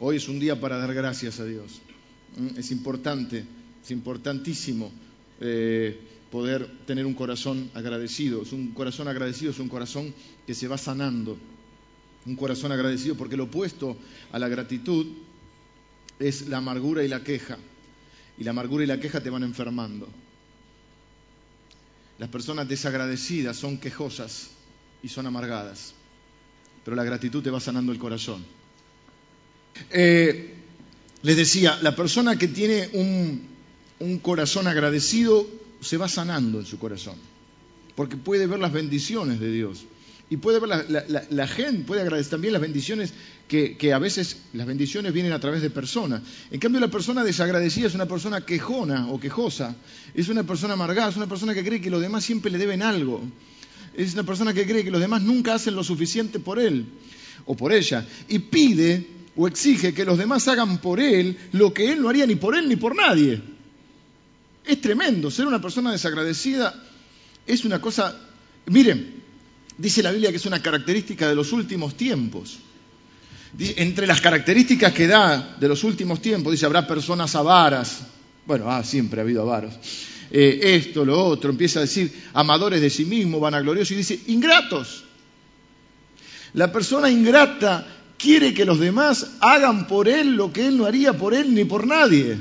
Hoy es un día para dar gracias a Dios. ¿Mm? Es importante, es importantísimo eh, poder tener un corazón agradecido. Es un corazón agradecido, es un corazón que se va sanando. Un corazón agradecido, porque lo opuesto a la gratitud es la amargura y la queja. Y la amargura y la queja te van enfermando. Las personas desagradecidas son quejosas y son amargadas, pero la gratitud te va sanando el corazón. Eh, les decía, la persona que tiene un, corazón agradecido se va sanando en su corazón, porque puede ver las bendiciones de Dios. Y puede ver la, gente, puede agradecer también las bendiciones que, que, a veces las bendiciones vienen a través de personas. En cambio, la persona desagradecida es una persona quejona o quejosa, es una persona amargada, es una persona que cree que los demás siempre le deben algo. Es una persona que cree que los demás nunca hacen lo suficiente por él o por ella. Y pide o exige que los demás hagan por él lo que él no haría ni por él ni por nadie. Es tremendo. Ser una persona desagradecida es una cosa... Miren, Dice la Biblia que es una característica de los últimos tiempos. Entre las características que da de los últimos tiempos, dice, habrá personas avaras. Bueno, ah, siempre ha habido avaros. Eh, esto, lo otro, empieza a decir, amadores de sí mismo, vanagloriosos, y dice, ingratos. La persona ingrata quiere que los demás hagan por él lo que él no haría por él ni por nadie.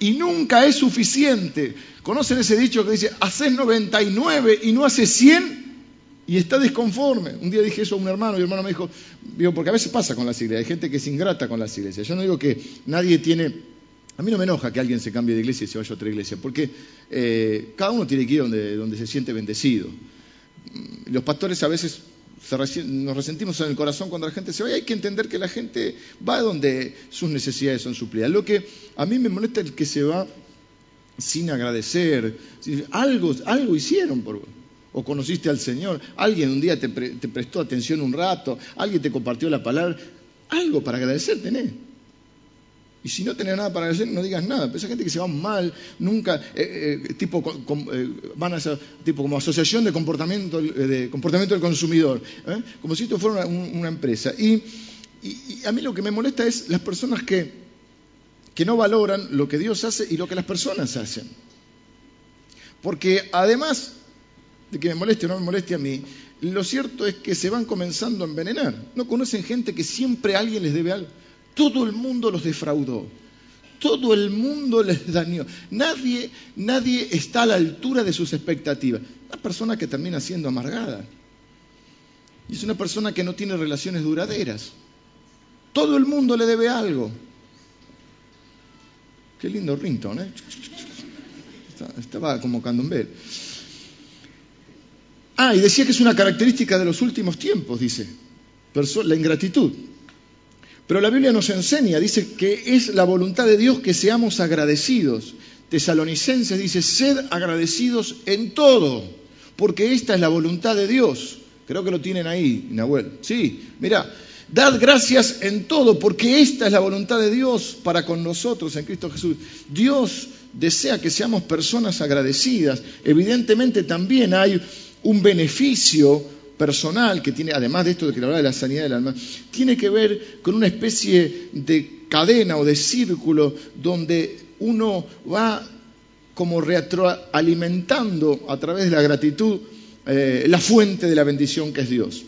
Y nunca es suficiente. ¿Conocen ese dicho que dice, haces 99 y no haces 100? y está desconforme. Un día dije eso a un hermano y el hermano me dijo, digo, porque a veces pasa con las iglesias, hay gente que es ingrata con las iglesias. Yo no digo que nadie tiene, a mí no me enoja que alguien se cambie de iglesia y se vaya a otra iglesia, porque eh, cada uno tiene que ir donde, donde se siente bendecido. Los pastores a veces nos resentimos en el corazón cuando la gente se va y hay que entender que la gente va donde sus necesidades son suplidas. Lo que a mí me molesta es que se va sin agradecer, algo, algo hicieron por vos. O conociste al Señor, alguien un día te, prestó atención un rato, alguien te compartió la palabra, algo para agradecer tenés. Y si no tenés nada para agradecer, no digas nada. Pero esa gente que se va mal, nunca, eh, eh, tipo, eh, van a ser, tipo como asociación de comportamiento, de comportamiento del consumidor, como si esto fuera una, empresa. Y, a mí lo que me molesta es las personas que, que no valoran lo que Dios hace y lo que las personas hacen. Porque además de que me moleste o no me moleste a mí, lo cierto es que se van comenzando a envenenar. No conocen gente que siempre alguien les debe algo. Todo el mundo los defraudó. Todo el mundo les dañó. Nadie, nadie está a la altura de sus expectativas. Una persona que termina siendo amargada. Y es una persona que no tiene relaciones duraderas. Todo el mundo le debe algo. Qué lindo ringtone, ¿eh? Estaba como candombe. Ah, y decía que es una característica de los últimos tiempos, dice, la ingratitud. Pero la Biblia nos enseña, dice que es la voluntad de Dios que seamos agradecidos. Tesalonicenses dice, sed agradecidos en todo, porque esta es la voluntad de Dios. Creo que lo tienen ahí, Nahuel. Sí, mira, dad gracias en todo, porque esta es la voluntad de Dios para con nosotros en Cristo Jesús. Dios desea que seamos personas agradecidas. Evidentemente también hay un beneficio personal que tiene, además de esto de que habla de la sanidad del alma, tiene que ver con una especie de cadena o de círculo donde uno va como retroalimentando a través de la gratitud eh, la fuente de la bendición que es Dios.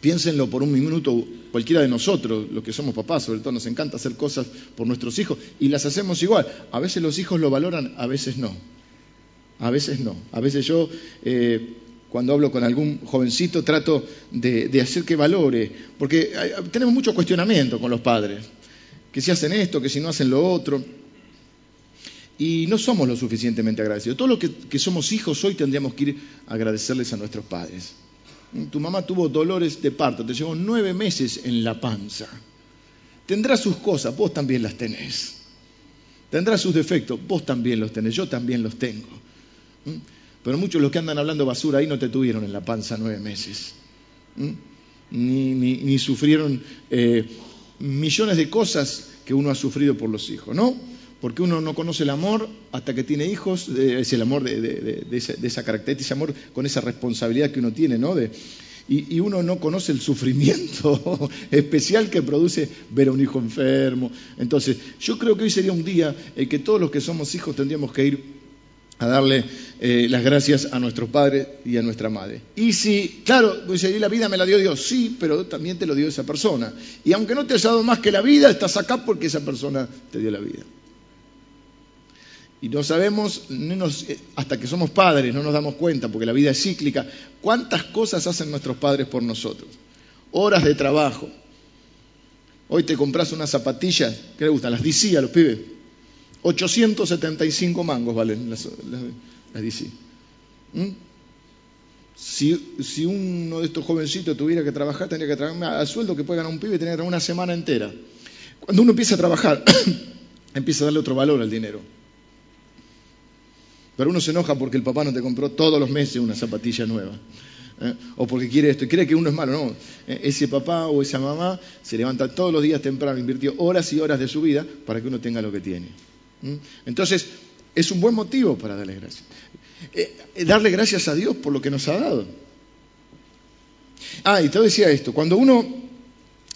Piénsenlo por un minuto, cualquiera de nosotros, los que somos papás, sobre todo nos encanta hacer cosas por nuestros hijos y las hacemos igual. A veces los hijos lo valoran, a veces no. A veces no. A veces yo eh, cuando hablo con algún jovencito trato de, hacer que valore, porque tenemos mucho cuestionamiento con los padres, que si hacen esto, que si no hacen lo otro, y no somos lo suficientemente agradecidos. Todo lo que, que somos hijos hoy tendríamos que ir a agradecerles a nuestros padres. Tu mamá tuvo dolores de parto, te llevó nueve meses en la panza. Tendrá sus cosas, vos también las tenés. Tendrá sus defectos, vos también los tenés, yo también los tengo. Pero muchos los que andan hablando basura ahí no te tuvieron en la panza nueve meses. Ni, sufrieron eh, millones de cosas que uno ha sufrido por los hijos, ¿no? Porque uno no conoce el amor hasta que tiene hijos, es el amor de, esa, característica, ese amor con esa responsabilidad que uno tiene, ¿no? Y, uno no conoce el sufrimiento especial que produce ver a un hijo enfermo. Entonces, yo creo que hoy sería un día en que todos los que somos hijos tendríamos que ir a darle eh, las gracias a nuestro padre y a nuestra madre. Y si, claro, dice, la vida me la dio Dios, sí, pero también te lo dio esa persona. Y aunque no te haya dado más que la vida, estás acá porque esa persona te dio la vida. Y no sabemos, eh, hasta que somos padres, no nos damos cuenta, porque la vida es cíclica, cuántas cosas hacen nuestros padres por nosotros. Horas de trabajo. Hoy te compras unas zapatillas, ¿qué le gustan? Las DC a los pibes. 875 mangos valen las, DC. ¿Mm? Si, uno de estos jovencitos tuviera que trabajar, tendría que trabajar al sueldo que puede ganar un pibe, tendría que trabajar una semana entera. Cuando uno empieza a trabajar, empieza a darle otro valor al dinero. Pero uno se enoja porque el papá no te compró todos los meses una zapatilla nueva. ¿eh? O porque quiere esto y cree que uno es malo. No, ¿eh? ese papá o esa mamá se levanta todos los días temprano, invirtió horas y horas de su vida para que uno tenga lo que tiene. Entonces, es un buen motivo para darle gracias. Eh, darle gracias a Dios por lo que nos ha dado. Ah, y te decía esto, cuando uno,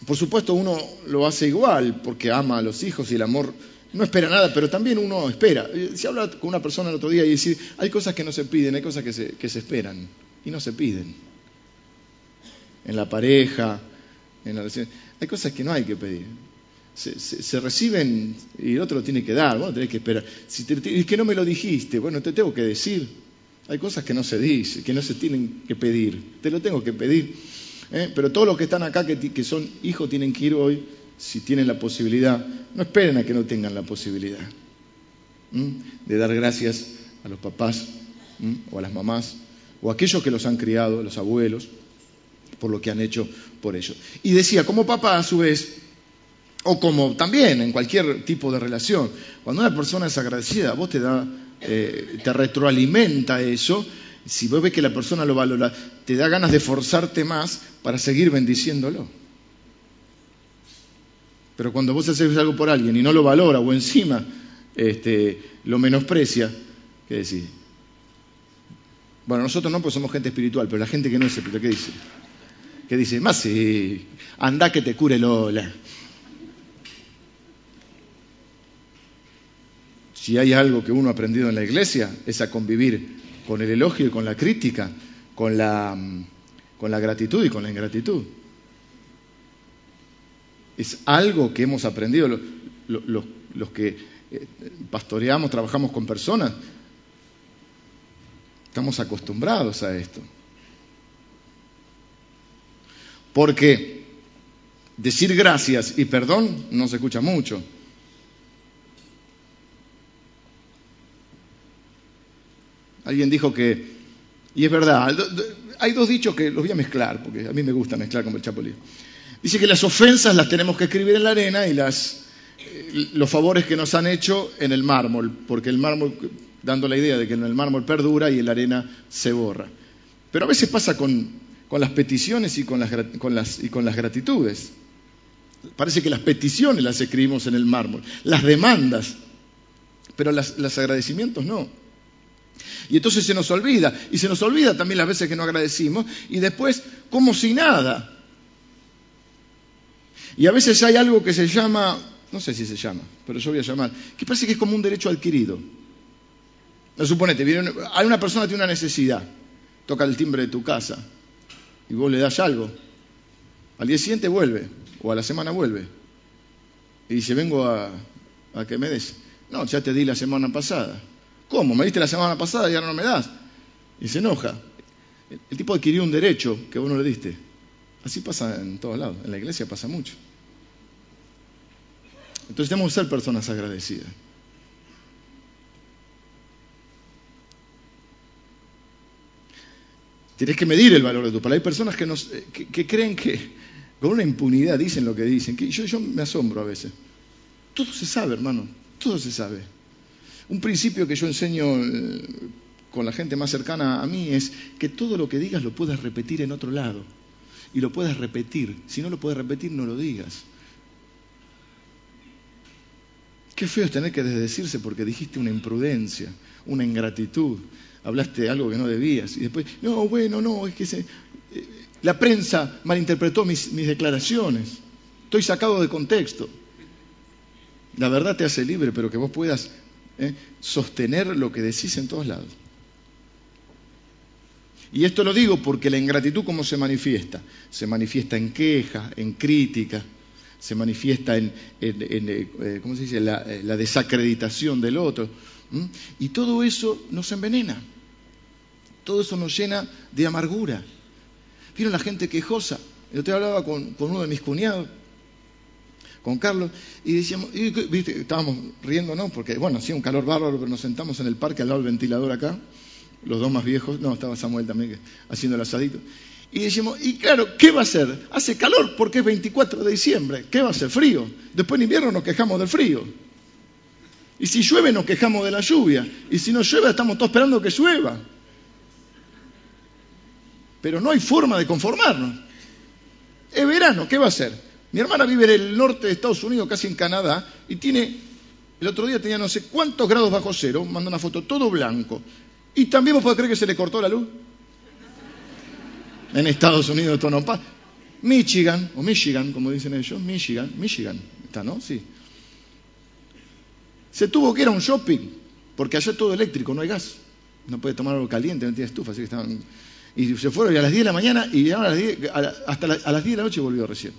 por supuesto uno lo hace igual porque ama a los hijos y el amor no espera nada, pero también uno espera. Se habla con una persona el otro día y dice, hay cosas que no se piden, hay cosas que se esperan y no se piden. En la pareja, en la relación, hay cosas que no hay que pedir. Se, reciben y el otro lo tiene que dar, bueno, tenés que esperar. Si es que no me lo dijiste, bueno, te tengo que decir. Hay cosas que no se dicen, que no se tienen que pedir. Te lo tengo que pedir. ¿eh? Pero todos los que están acá, que, que son hijos, tienen que ir hoy si tienen la posibilidad, no esperen a que no tengan la posibilidad de dar gracias a los papás o a las mamás o a aquellos que los han criado, los abuelos, por lo que han hecho por ellos. Y decía, como papá a su vez, o como también en cualquier tipo de relación, cuando una persona es agradecida, vos te da, eh, te retroalimenta eso, si vos ves que la persona lo valora, te da ganas de forzarte más para seguir bendiciéndolo. Pero cuando vos haces algo por alguien y no lo valora o encima este, lo menosprecia, ¿qué decís? Bueno, nosotros no, pues somos gente espiritual, pero la gente que no es espiritual, ¿qué dice? ¿Qué dice? Más sí, anda que te cure Lola. Si hay algo que uno ha aprendido en la iglesia, es a convivir con el elogio y con la crítica, con la, con la gratitud y con la ingratitud. Es algo que hemos aprendido los, que eh, pastoreamos, trabajamos con personas. Estamos acostumbrados a esto. Porque decir gracias y perdón no se escucha mucho. Alguien dijo que, y es verdad, hay dos dichos que los voy a mezclar, porque a mí me gusta mezclar con el chapulín. Dice que las ofensas las tenemos que escribir en la arena y las, eh, los favores que nos han hecho en el mármol, porque el mármol, dando la idea de que en el mármol perdura y en la arena se borra. Pero a veces pasa con, las peticiones y con las, con, las, y con las gratitudes. Parece que las peticiones las escribimos en el mármol, las demandas, pero los agradecimientos no. Y entonces se nos olvida, y se nos olvida también las veces que no agradecimos, y después, como si nada, y a veces hay algo que se llama, no sé si se llama, pero yo voy a llamar, que parece que es como un derecho adquirido. No suponete, hay una persona que tiene una necesidad, toca el timbre de tu casa y vos le das algo. Al día siguiente vuelve, o a la semana vuelve. Y dice, vengo a, a que me des. No, ya te di la semana pasada. ¿Cómo? ¿Me diste la semana pasada y ahora no me das? Y se enoja. El tipo adquirió un derecho que vos no le diste. Así pasa en todos lados, en la iglesia pasa mucho. Entonces tenemos que ser personas agradecidas. Tienes que medir el valor de tu palabra. Hay personas que, nos, que, creen que con una impunidad dicen lo que dicen. Que yo, yo me asombro a veces. Todo se sabe, hermano. Todo se sabe. Un principio que yo enseño eh, con la gente más cercana a mí es que todo lo que digas lo puedes repetir en otro lado y lo puedes repetir. Si no lo puedes repetir, no lo digas. Qué feo es tener que desdecirse porque dijiste una imprudencia, una ingratitud, hablaste de algo que no debías y después, no, bueno, no, es que. Eh, La prensa malinterpretó mis, mis declaraciones. Estoy sacado de contexto. La verdad te hace libre, pero que vos puedas ¿eh? sostener lo que decís en todos lados. Y esto lo digo porque la ingratitud, ¿cómo se manifiesta? Se manifiesta en queja, en crítica, se manifiesta en, eh, ¿cómo se dice? La, eh, desacreditación del otro. Y todo eso nos envenena. Todo eso nos llena de amargura. Vieron la gente quejosa. Yo te hablaba con, uno de mis cuñados, con Carlos, y decíamos, ¿viste? estábamos riendo, ¿no? Porque, bueno, hacía un calor bárbaro, pero nos sentamos en el parque al lado del ventilador acá, los dos más viejos, no, estaba Samuel también haciendo el asadito. Y decimos, y claro, ¿qué va a hacer? Hace calor porque es 24 de diciembre. ¿Qué va a hacer? Frío. Después en invierno nos quejamos del frío. Y si llueve nos quejamos de la lluvia. Y si no llueve estamos todos esperando que llueva. Pero no hay forma de conformarnos. Es verano, ¿qué va a hacer? Mi hermana vive en el norte de Estados Unidos, casi en Canadá, y tiene, el otro día tenía no sé cuántos grados bajo cero, manda una foto todo blanco. Y también vos podés creer que se le cortó la luz. En Estados Unidos esto no pasa. Michigan, o Michigan, como dicen ellos, Michigan, Michigan, está, ¿no? Sí. Se tuvo que ir a un shopping, porque allá es todo eléctrico, no hay gas. No puede tomar algo caliente, no tiene estufa, así que estaban... Y se fueron a las 10 de la mañana y a las 10, hasta a las 10 de la noche volvió recién.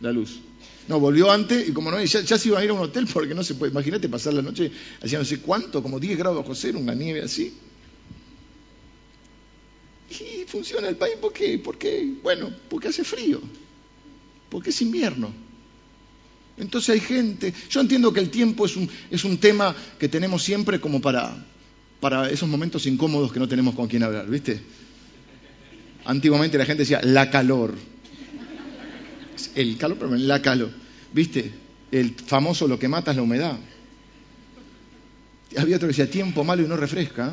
La luz. No, volvió antes y como no, ya, ya, se iba a ir a un hotel porque no se puede. Imagínate pasar la noche, hacía no sé cuánto, como 10 grados bajo cero, una nieve así. Y funciona el país, ¿por qué? Porque, bueno, porque hace frío, porque es invierno. Entonces hay gente, yo entiendo que el tiempo es un, es un tema que tenemos siempre como para, para esos momentos incómodos que no tenemos con quién hablar, ¿viste? Antiguamente la gente decía, la calor el calor, pero la calor. ¿Viste? El famoso lo que mata es la humedad. Había otro que decía tiempo malo y no refresca.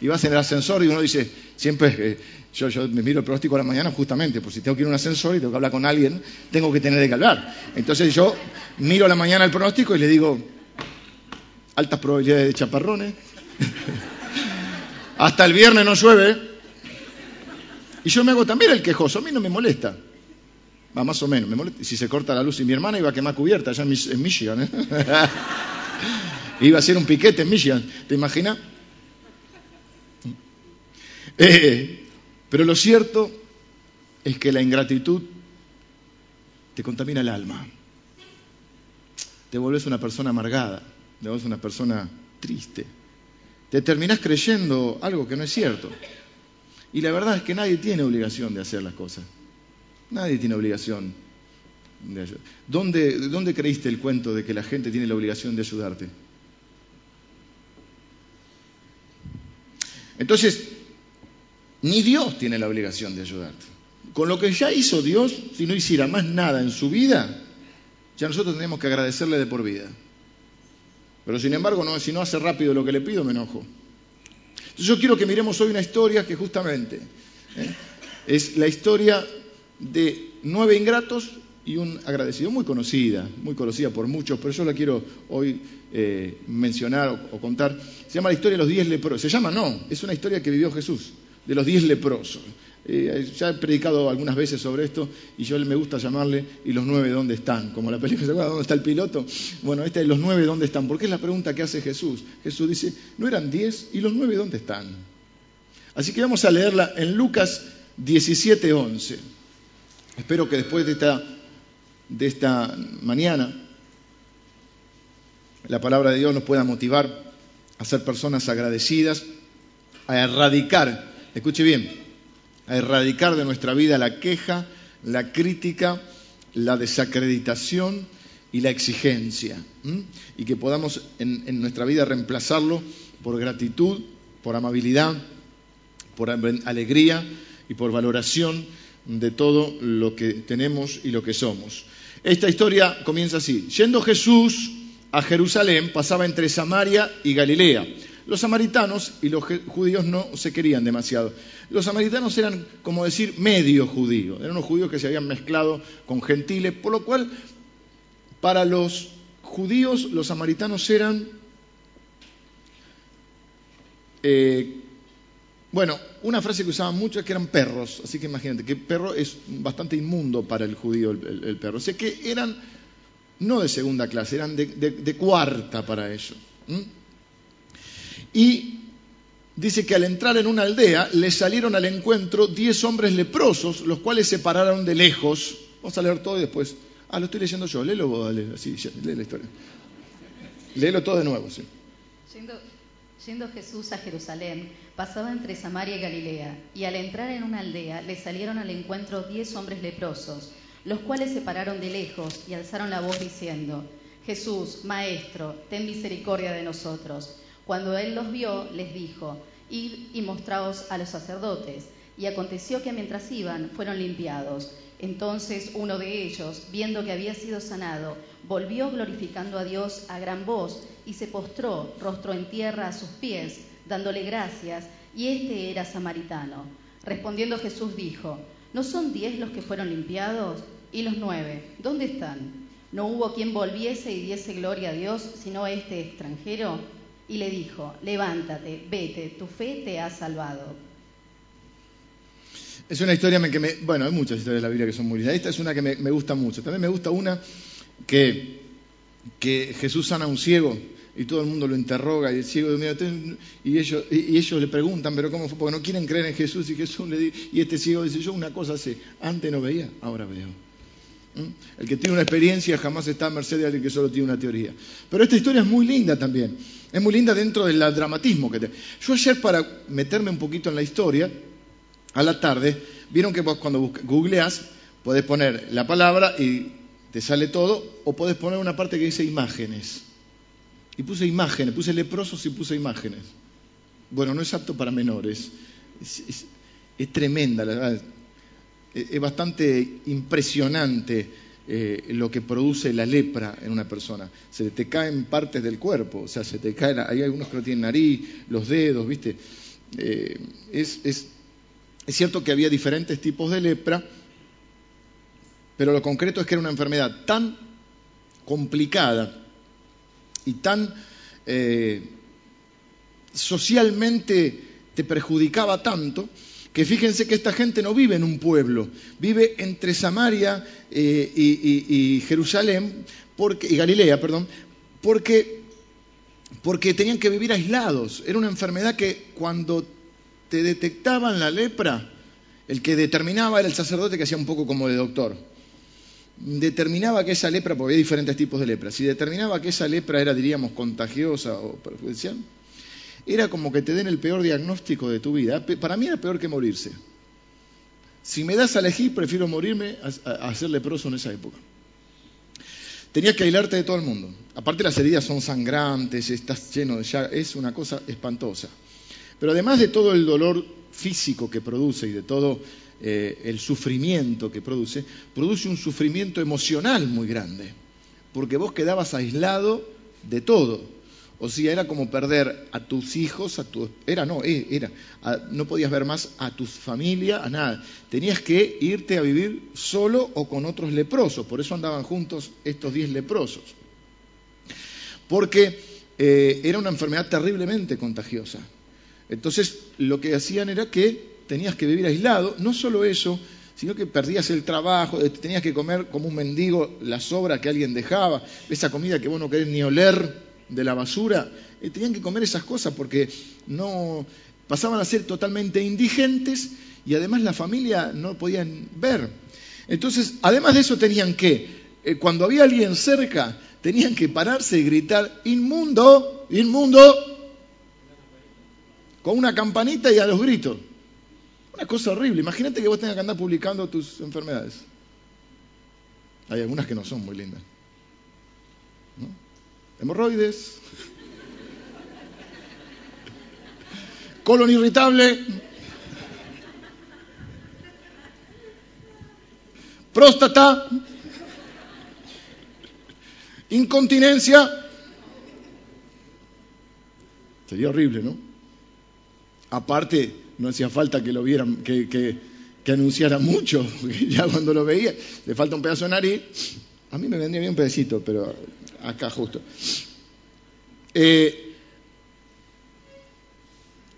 Y vas en el ascensor y uno dice, siempre, eh, yo, yo me miro el pronóstico a la mañana justamente, por si tengo que ir a un ascensor y tengo que hablar con alguien, tengo que tener que hablar. Entonces yo miro a la mañana el pronóstico y le digo, altas probabilidades de chaparrones. Hasta el viernes no llueve. Y yo me hago también el quejoso, a mí no me molesta. Va, más o menos. Me si se corta la luz y mi hermana iba a quemar cubierta allá en, Michigan. ¿eh? iba a ser un piquete en Michigan. ¿Te imaginas? Eh, pero lo cierto es que la ingratitud te contamina el alma. Te vuelves una persona amargada, te vuelves una persona triste. Te terminás creyendo algo que no es cierto. Y la verdad es que nadie tiene obligación de hacer las cosas. Nadie tiene obligación de ayudar. ¿Dónde, ¿Dónde creíste el cuento de que la gente tiene la obligación de ayudarte? Entonces, ni Dios tiene la obligación de ayudarte. Con lo que ya hizo Dios, si no hiciera más nada en su vida, ya nosotros tenemos que agradecerle de por vida. Pero sin embargo, no, si no hace rápido lo que le pido, me enojo. Entonces yo quiero que miremos hoy una historia que justamente ¿eh? es la historia de nueve ingratos y un agradecido, muy conocida, muy conocida por muchos, pero yo la quiero hoy eh, mencionar o, contar. Se llama la historia de los diez leprosos. Se llama, no, es una historia que vivió Jesús, de los diez leprosos. Eh, ya he predicado algunas veces sobre esto y yo me gusta llamarle ¿y los nueve dónde están? Como la película, ¿se ¿Dónde está el piloto? Bueno, esta es los nueve dónde están, porque es la pregunta que hace Jesús. Jesús dice, ¿no eran diez? ¿Y los nueve dónde están? Así que vamos a leerla en Lucas 17, 11. Espero que después de esta, de esta mañana la palabra de Dios nos pueda motivar a ser personas agradecidas, a erradicar, escuche bien, a erradicar de nuestra vida la queja, la crítica, la desacreditación y la exigencia. Y que podamos en, en, nuestra vida reemplazarlo por gratitud, por amabilidad, por alegría y por valoración de todo lo que tenemos y lo que somos. Esta historia comienza así. Yendo Jesús a Jerusalén, pasaba entre Samaria y Galilea. Los samaritanos y los judíos no se querían demasiado. Los samaritanos eran, como decir, medio judíos. Eran unos judíos que se habían mezclado con gentiles, por lo cual, para los judíos, los samaritanos eran eh, Bueno, una frase que usaban mucho es que eran perros, así que imagínate, que perro es bastante inmundo para el judío el, perro. O sea que eran no de segunda clase, eran de, cuarta para ellos. Y dice que al entrar en una aldea le salieron al encuentro diez hombres leprosos, los cuales se pararon de lejos. Vamos a leer todo y después. Ah, lo estoy leyendo yo, léelo vos, dale, así, lee la historia. Léelo todo de nuevo, sí. Yendo Jesús a Jerusalén, pasaba entre Samaria y Galilea, y al entrar en una aldea le salieron al encuentro diez hombres leprosos, los cuales se pararon de lejos y alzaron la voz diciendo, Jesús, Maestro, ten misericordia de nosotros. Cuando él los vio, les dijo, Id y mostraos a los sacerdotes. Y aconteció que mientras iban, fueron limpiados. Entonces uno de ellos, viendo que había sido sanado, volvió glorificando a Dios a gran voz y se postró rostro en tierra a sus pies, dándole gracias, y este era samaritano. Respondiendo Jesús dijo, ¿no son diez los que fueron limpiados? ¿Y los nueve? ¿Dónde están? ¿No hubo quien volviese y diese gloria a Dios, sino este extranjero? Y le dijo, levántate, vete, tu fe te ha salvado. Es una historia que me... Bueno, hay muchas historias de la Biblia que son muy lindas. Esta es una que me, gusta mucho. También me gusta una que, que Jesús sana a un ciego y todo el mundo lo interroga y el ciego y ellos, y ellos le preguntan, pero ¿cómo fue? Porque no quieren creer en Jesús y Jesús le dice, y este ciego dice, yo una cosa sé, antes no veía, ahora veo. ¿Mm? El que tiene una experiencia jamás está a merced de alguien que solo tiene una teoría. Pero esta historia es muy linda también, es muy linda dentro del dramatismo que tiene. Yo ayer para meterme un poquito en la historia, a la tarde, vieron que vos cuando googleas podés poner la palabra y te sale todo, o podés poner una parte que dice imágenes. Y puse imágenes, puse leprosos y puse imágenes. Bueno, no es apto para menores. Es, tremenda, la verdad. Es, bastante impresionante eh, lo que produce la lepra en una persona. Se te caen partes del cuerpo, o sea, se te caen, hay algunos que no tienen nariz, los dedos, ¿viste? Eh, es, es cierto que había diferentes tipos de lepra, pero lo concreto es que era una enfermedad tan complicada y tan eh, socialmente te perjudicaba tanto que fíjense que esta gente no vive en un pueblo, vive entre Samaria eh, y, Jerusalén y Galilea, perdón, porque, porque tenían que vivir aislados. Era una enfermedad que cuando te detectaban la lepra, el que determinaba era el sacerdote que hacía un poco como de doctor determinaba que esa lepra, porque hay diferentes tipos de lepra, si determinaba que esa lepra era, diríamos, contagiosa o perjudicial, era como que te den el peor diagnóstico de tu vida. Para mí era peor que morirse. Si me das a elegir, prefiero morirme a, ser leproso en esa época. Tenías que aislarte de todo el mundo. Aparte las heridas son sangrantes, estás lleno de llagas, es una cosa espantosa. Pero además de todo el dolor físico que produce y de todo eh, el sufrimiento que produce, produce un sufrimiento emocional muy grande, porque vos quedabas aislado de todo. O sea, era como perder a tus hijos, a tu, era no, eh, era, no podías ver más a tu familia, a nada. Tenías que irte a vivir solo o con otros leprosos. Por eso andaban juntos estos diez leprosos. Porque eh, era una enfermedad terriblemente contagiosa. Entonces, lo que hacían era que tenías que vivir aislado, no solo eso, sino que perdías el trabajo, eh, tenías que comer como un mendigo la sobra que alguien dejaba, esa comida que vos no querés ni oler de la basura, eh, tenían que comer esas cosas porque no pasaban a ser totalmente indigentes y además la familia no podían ver. Entonces, además de eso tenían que, eh, cuando había alguien cerca, tenían que pararse y gritar, inmundo, inmundo, con una campanita y a los gritos. Una cosa horrible. Imagínate que vos tengas que andar publicando tus enfermedades. Hay algunas que no son muy lindas. Hemorroides. Colon irritable. Próstata. Incontinencia. Sería horrible, ¿no? Aparte, no hacía falta que lo vieran, que, anunciara mucho, ya cuando lo veía, le falta un pedazo de nariz, a mí me vendría bien un pedacito, pero acá justo. Eh,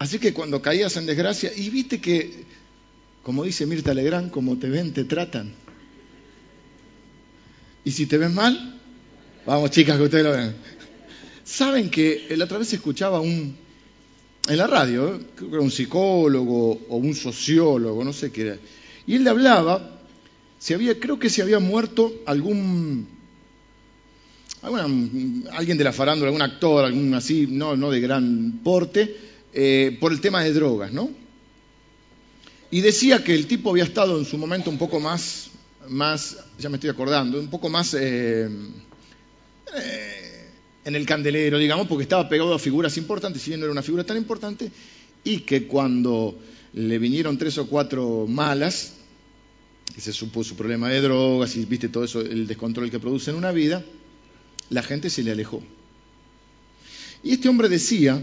Así que cuando caías en desgracia, y viste que, como dice Mirta Legrand, como te ven, te tratan. Y si te ven mal, vamos chicas, que ustedes lo ven. Saben que la otra vez escuchaba un, en la radio, creo que era un psicólogo o un sociólogo, no sé qué era, y él le hablaba, si había, creo que se había muerto algún, alguien de la farándula, algún actor, algún así, no, no de gran porte, eh, por el tema de drogas, ¿no? Y decía que el tipo había estado en su momento un poco más, más ya me estoy acordando, un poco más eh, eh, en el candelero, digamos, porque estaba pegado a figuras importantes, si bien no era una figura tan importante, y que cuando le vinieron tres o cuatro malas, que se supo su problema de drogas y viste todo eso, el descontrol que produce en una vida, la gente se le alejó. Y este hombre decía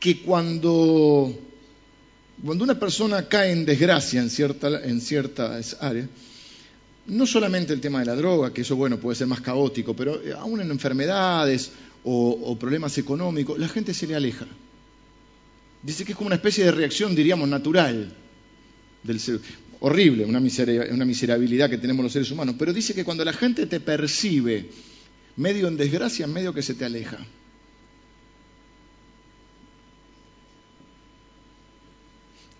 que cuando, cuando una persona cae en desgracia en, cierta, en ciertas áreas, no solamente el tema de la droga, que eso bueno puede ser más caótico, pero eh, aún en enfermedades o, problemas económicos, la gente se le aleja. Dice que es como una especie de reacción, diríamos, natural del ser. Horrible, una, una miserabilidad que tenemos los seres humanos, pero dice que cuando la gente te percibe medio en desgracia, medio que se te aleja.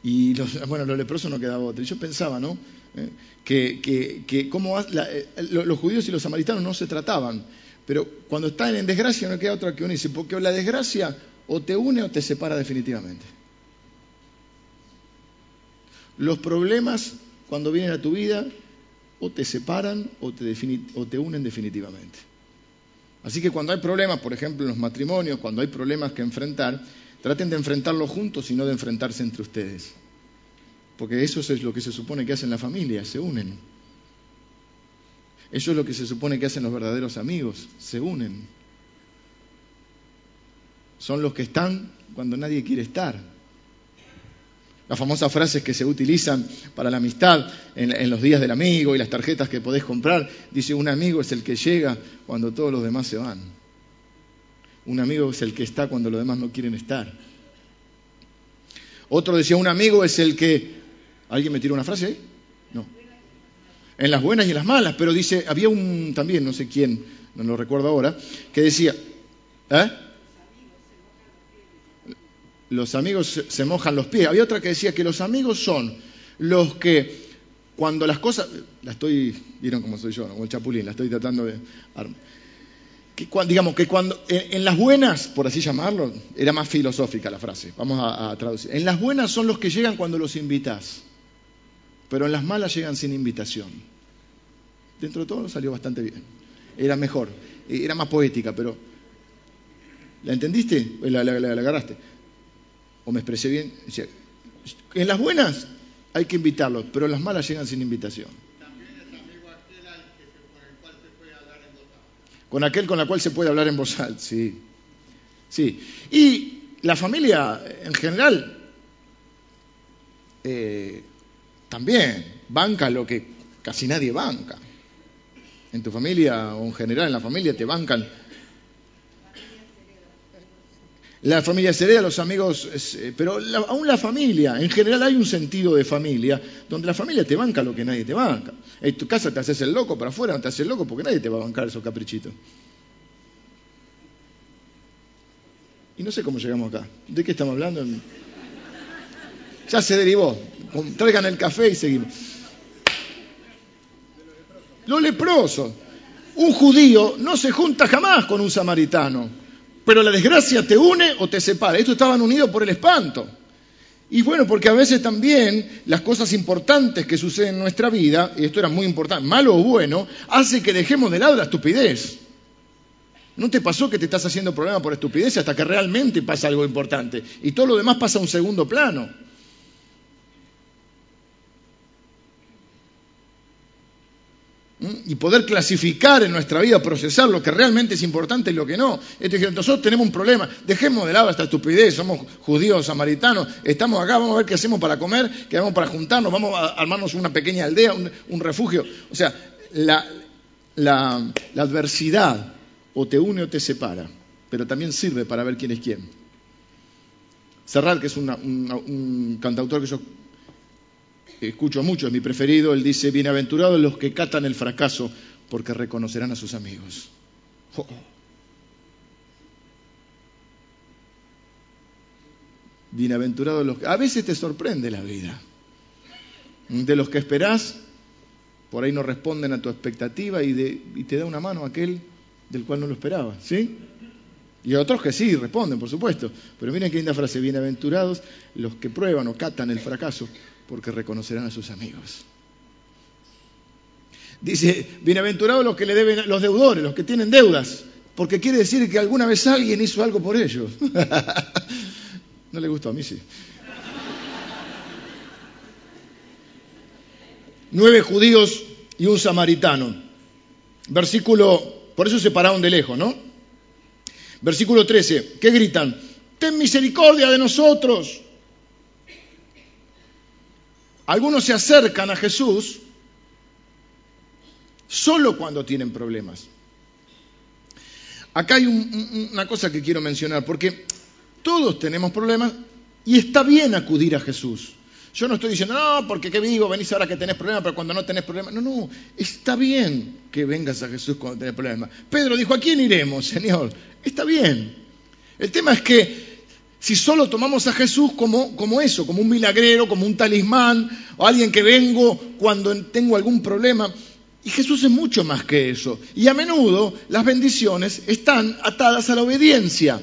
Y los, bueno, los leprosos no quedaba otro. Y yo pensaba, ¿no? Eh, que, que, que cómo eh, los judíos y los samaritanos no se trataban. Pero cuando están en desgracia no queda otra que unirse. Porque la desgracia o te une o te separa definitivamente. Los problemas cuando vienen a tu vida o te separan o te unen definitivamente. Así que cuando hay problemas, por ejemplo en los matrimonios, cuando hay problemas que enfrentar, Traten de enfrentarlo juntos y no de enfrentarse entre ustedes. Porque eso es lo que se supone que hacen la familia, se unen. Eso es lo que se supone que hacen los verdaderos amigos, se unen. Son los que están cuando nadie quiere estar. Las famosas frases que se utilizan para la amistad en, en, los días del amigo y las tarjetas que podés comprar, dice un amigo es el que llega cuando todos los demás se van. Un amigo es el que está cuando los demás no quieren estar. Otro decía, un amigo es el que... ¿Alguien me tiró una frase ahí? No. En las buenas y en las malas, pero dice, había un también, no sé quién, no lo recuerdo ahora, que decía, ¿eh? Los amigos se mojan los pies. Había otra que decía que los amigos son los que cuando las cosas, la estoy, vieron cómo soy yo, como el chapulín, la estoy tratando de digamos que cuando, en, las buenas, por así llamarlo, era más filosófica la frase, vamos a, traducir. En las buenas son los que llegan cuando los invitas, pero en las malas llegan sin invitación. Dentro de todo salió bastante bien. Era mejor, era más poética, pero ¿la entendiste? ¿La, la, la agarraste? ¿O me expresé bien? En las buenas hay que invitarlos, pero en las malas llegan sin invitación. Con aquel con la cual se puede hablar en voz alta. Sí. sí. Y la familia en general eh, también banca lo que casi nadie banca. En tu familia o en general en la familia te bancan la familia se los amigos, eh, pero aún la familia, en general hay un sentido de familia donde la familia te banca lo que nadie te banca. En tu casa te haces el loco, para afuera no te haces el loco porque nadie te va a bancar esos caprichitos. Y no sé cómo llegamos acá. ¿De qué estamos hablando? Ya se derivó. Traigan el café y seguimos. Lo leproso. Un judío no se junta jamás con un samaritano. Pero la desgracia te une o te separa. Estos estaban unidos por el espanto. Y bueno, porque a veces también las cosas importantes que suceden en nuestra vida, y esto era muy importante, malo o bueno, hace que dejemos de lado la estupidez. ¿No te pasó que te estás haciendo problema por estupidez hasta que realmente pasa algo importante? Y todo lo demás pasa a un segundo plano. Y poder clasificar en nuestra vida, procesar lo que realmente es importante y lo que no. Entonces, nosotros tenemos un problema, dejemos de lado esta estupidez, somos judíos, samaritanos, estamos acá, vamos a ver qué hacemos para comer, qué hacemos para juntarnos, vamos a armarnos una pequeña aldea, un, refugio. O sea, la, la adversidad o te une o te separa, pero también sirve para ver quién es quién. Serrat, que es un cantautor que yo escucho mucho, es mi preferido, él dice, bienaventurados los que catan el fracaso porque reconocerán a sus amigos. Oh. Bienaventurados los que... A veces te sorprende la vida. De los que esperás, por ahí no responden a tu expectativa y, te da una mano aquel del cual no lo esperaba, ¿sí? Y otros que sí responden, por supuesto. Pero miren qué linda frase, bienaventurados los que prueban o catan el fracaso porque reconocerán a sus amigos. Dice, bienaventurados los que le deben, los deudores, los que tienen deudas, porque quiere decir que alguna vez alguien hizo algo por ellos. no le gustó a mí, sí. Nueve judíos y un samaritano. Versículo, por eso se pararon de lejos, ¿no? Versículo 13, ¿qué gritan? Ten misericordia de nosotros. Algunos se acercan a Jesús solo cuando tienen problemas. Acá hay una cosa que quiero mencionar, porque todos tenemos problemas y está bien acudir a Jesús. Yo no estoy diciendo, no, porque qué digo, venís ahora que tenés problemas, pero cuando no tenés problemas. No, no, está bien que vengas a Jesús cuando tenés problemas. Pedro dijo, ¿a quién iremos, Señor? Está bien. El tema es que si solo tomamos a Jesús como, como eso, como un milagrero, como un talismán, o alguien que vengo cuando tengo algún problema. Y Jesús es mucho más que eso. Y a menudo las bendiciones están atadas a la obediencia.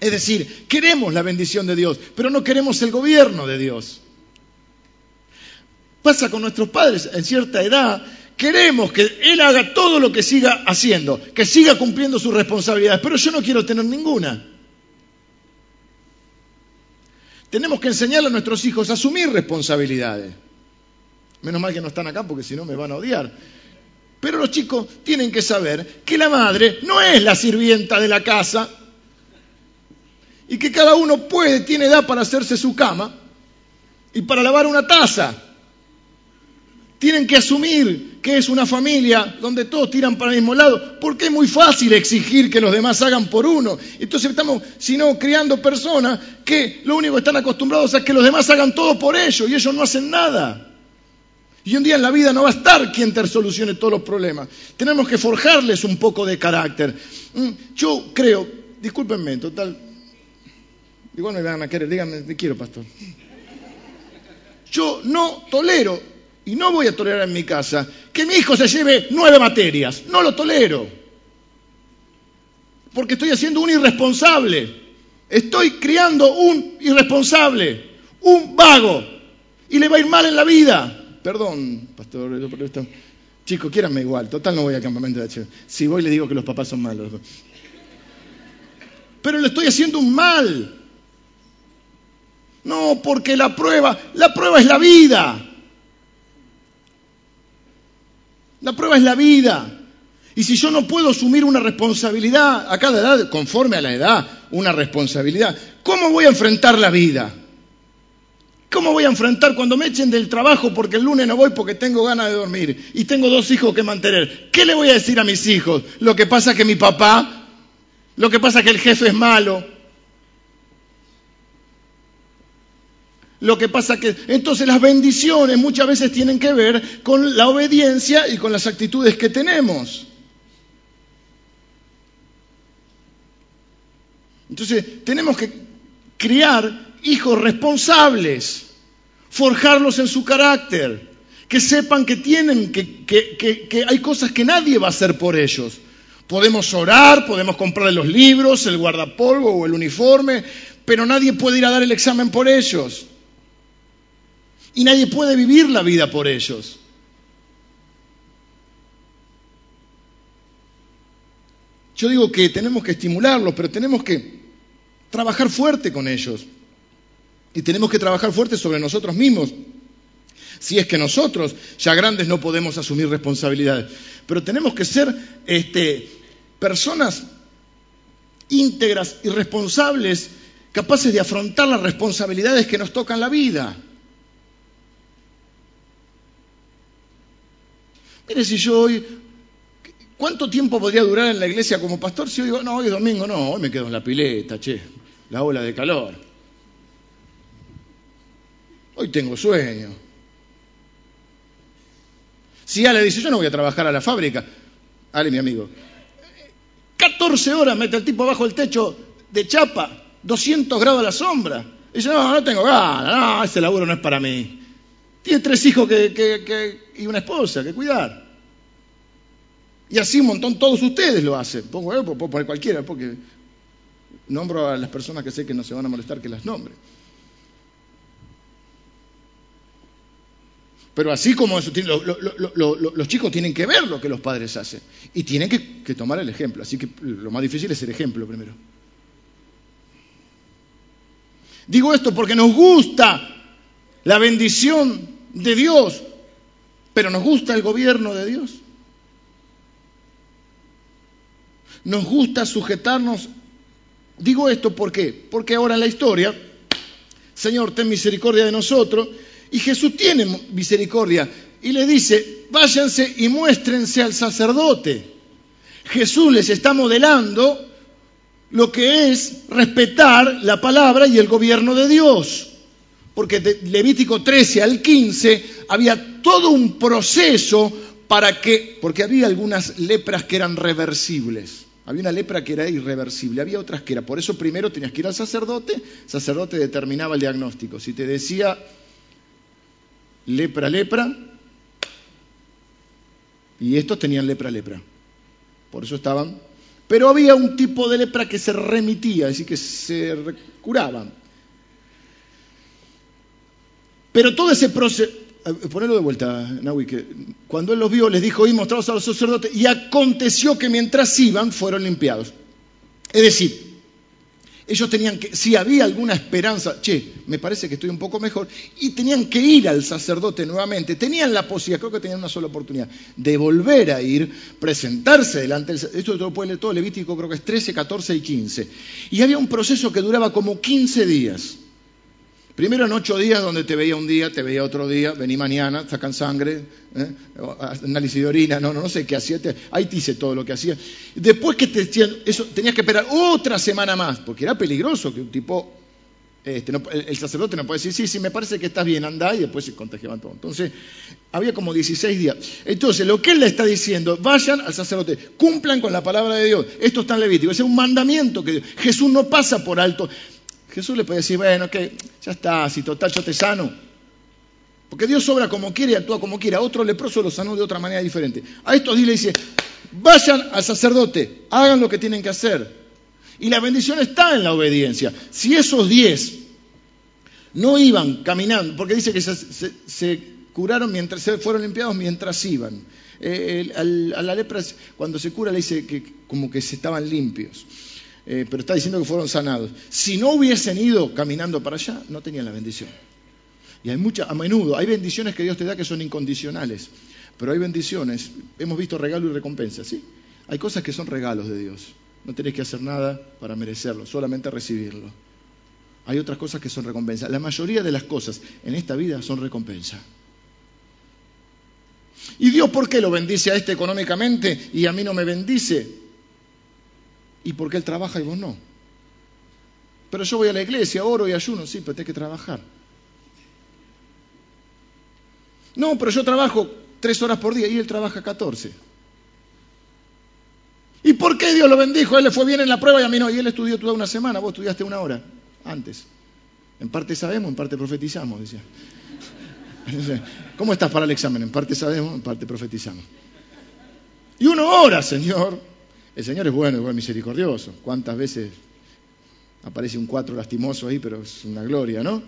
Es decir, queremos la bendición de Dios, pero no queremos el gobierno de Dios. Pasa con nuestros padres en cierta edad, queremos que Él haga todo lo que siga haciendo, que siga cumpliendo sus responsabilidades, pero yo no quiero tener ninguna. Tenemos que enseñarle a nuestros hijos a asumir responsabilidades. Menos mal que no están acá porque si no me van a odiar. Pero los chicos tienen que saber que la madre no es la sirvienta de la casa y que cada uno puede, tiene edad para hacerse su cama y para lavar una taza tienen que asumir que es una familia donde todos tiran para el mismo lado, porque es muy fácil exigir que los demás hagan por uno. Entonces estamos, si no, criando personas que lo único que están acostumbrados es que los demás hagan todo por ellos y ellos no hacen nada. Y un día en la vida no va a estar quien te solucione todos los problemas. Tenemos que forjarles un poco de carácter. Mm, yo creo, discúlpenme, total, igual me van a querer, díganme, te quiero, pastor. Yo no tolero y no voy a tolerar en mi casa que mi hijo se lleve nueve materias. No lo tolero. Porque estoy haciendo un irresponsable. Estoy criando un irresponsable, un vago. Y le va a ir mal en la vida. Perdón, pastor. Chicos, quiéranme igual. Total, no voy al campamento de H. Si voy, le digo que los papás son malos. Pero le estoy haciendo un mal. No, porque la prueba, la prueba es la vida. La prueba es la vida. Y si yo no puedo asumir una responsabilidad a cada edad, conforme a la edad, una responsabilidad, ¿cómo voy a enfrentar la vida? ¿Cómo voy a enfrentar cuando me echen del trabajo porque el lunes no voy porque tengo ganas de dormir y tengo dos hijos que mantener? ¿Qué le voy a decir a mis hijos? Lo que pasa es que mi papá, lo que pasa es que el jefe es malo, Lo que pasa que entonces las bendiciones muchas veces tienen que ver con la obediencia y con las actitudes que tenemos. Entonces tenemos que criar hijos responsables, forjarlos en su carácter, que sepan que tienen, que, que, hay cosas que nadie va a hacer por ellos. Podemos orar, podemos comprarle los libros, el guardapolvo o el uniforme, pero nadie puede ir a dar el examen por ellos. Y nadie puede vivir la vida por ellos. Yo digo que tenemos que estimularlos, pero tenemos que trabajar fuerte con ellos. Y tenemos que trabajar fuerte sobre nosotros mismos. Si es que nosotros, ya grandes, no podemos asumir responsabilidades. Pero tenemos que ser este, personas íntegras y responsables, capaces de afrontar las responsabilidades que nos tocan la vida. Mire, si yo hoy, ¿cuánto tiempo podría durar en la iglesia como pastor si hoy digo, no, hoy es domingo, no, hoy me quedo en la pileta, che, la ola de calor. Hoy tengo sueño. Si Ale dice, yo no voy a trabajar a la fábrica, Ale, mi amigo, 14 horas mete el tipo bajo el techo de chapa, 200 grados a la sombra. Y dice, no, no tengo ganas, no, ese laburo no es para mí. Tiene tres hijos y una esposa que cuidar. Y así un montón, todos ustedes lo hacen. Pongo, eh, puedo poner cualquiera, porque nombro a las personas que sé que no se van a molestar que las nombre. Pero así como eso, los chicos tienen que ver lo que los padres hacen y tienen que, tomar el ejemplo. Así que lo más difícil es el ejemplo primero. Digo esto porque nos gusta la bendición de Dios, pero nos gusta el gobierno de Dios. Nos gusta sujetarnos. Digo esto ¿por qué? Porque ahora en la historia, Señor, ten misericordia de nosotros y Jesús tiene misericordia y le dice, váyanse y muéstrense al sacerdote. Jesús les está modelando lo que es respetar la palabra y el gobierno de Dios. Porque de Levítico 13 al 15 había todo un proceso para que, porque había algunas lepras que eran reversibles. Había una lepra que era irreversible, había otras que era. Por eso primero tenías que ir al sacerdote, el sacerdote determinaba el diagnóstico. Si te decía lepra, lepra, y estos tenían lepra, lepra. Por eso estaban. Pero había un tipo de lepra que se remitía, es decir, que se curaban. Pero todo ese proceso, ponelo de vuelta, Nahui, cuando él los vio les dijo, y mostrados a los sacerdotes, y aconteció que mientras iban fueron limpiados. Es decir, ellos tenían que, si había alguna esperanza, che, me parece que estoy un poco mejor, y tenían que ir al sacerdote nuevamente, tenían la posibilidad, creo que tenían una sola oportunidad, de volver a ir, presentarse delante del esto lo puede leer todo Levítico, creo que es 13, 14 y 15. Y había un proceso que duraba como 15 días. Primero en ocho días donde te veía un día, te veía otro día, vení mañana, sacan sangre, ¿eh? análisis de orina, no, no, no sé qué hacía, ahí te hice todo lo que hacía. Después que te eso tenías que esperar otra semana más, porque era peligroso que un tipo, este, el, sacerdote no puede decir, sí, sí, me parece que estás bien, anda, y después se contagiaban todo. Entonces, había como 16 días. Entonces, lo que él le está diciendo, vayan al sacerdote, cumplan con la palabra de Dios. Esto está en Levítico, es un mandamiento que Jesús no pasa por alto. Jesús le puede decir, bueno, que ya está, si total yo te sano. Porque Dios obra como quiere y actúa como quiere. A otro leproso lo sanó de otra manera diferente. A estos le dice, vayan al sacerdote, hagan lo que tienen que hacer. Y la bendición está en la obediencia. Si esos diez no iban caminando, porque dice que se, curaron mientras se fueron limpiados mientras iban. Eh, a la lepra cuando se cura le dice que como que se estaban limpios. Eh, pero está diciendo que fueron sanados. Si no hubiesen ido caminando para allá, no tenían la bendición. Y hay mucha, a menudo, hay bendiciones que Dios te da que son incondicionales, pero hay bendiciones, hemos visto regalo y recompensa, ¿sí? Hay cosas que son regalos de Dios. No tenés que hacer nada para merecerlo, solamente recibirlo. Hay otras cosas que son recompensa. La mayoría de las cosas en esta vida son recompensa. ¿Y Dios por qué lo bendice a este económicamente y a mí no me bendice? ¿Y por qué él trabaja y vos no? Pero yo voy a la iglesia, oro y ayuno, sí, pero tengo que trabajar. No, pero yo trabajo tres horas por día y él trabaja catorce. ¿Y por qué Dios lo bendijo? él le fue bien en la prueba y a mí no. Y él estudió toda una semana, vos estudiaste una hora antes. En parte sabemos, en parte profetizamos, decía. ¿Cómo estás para el examen? En parte sabemos, en parte profetizamos. Y uno ora, Señor. El Señor es bueno, es misericordioso. ¿Cuántas veces aparece un cuatro lastimoso ahí, pero es una gloria, ¿no?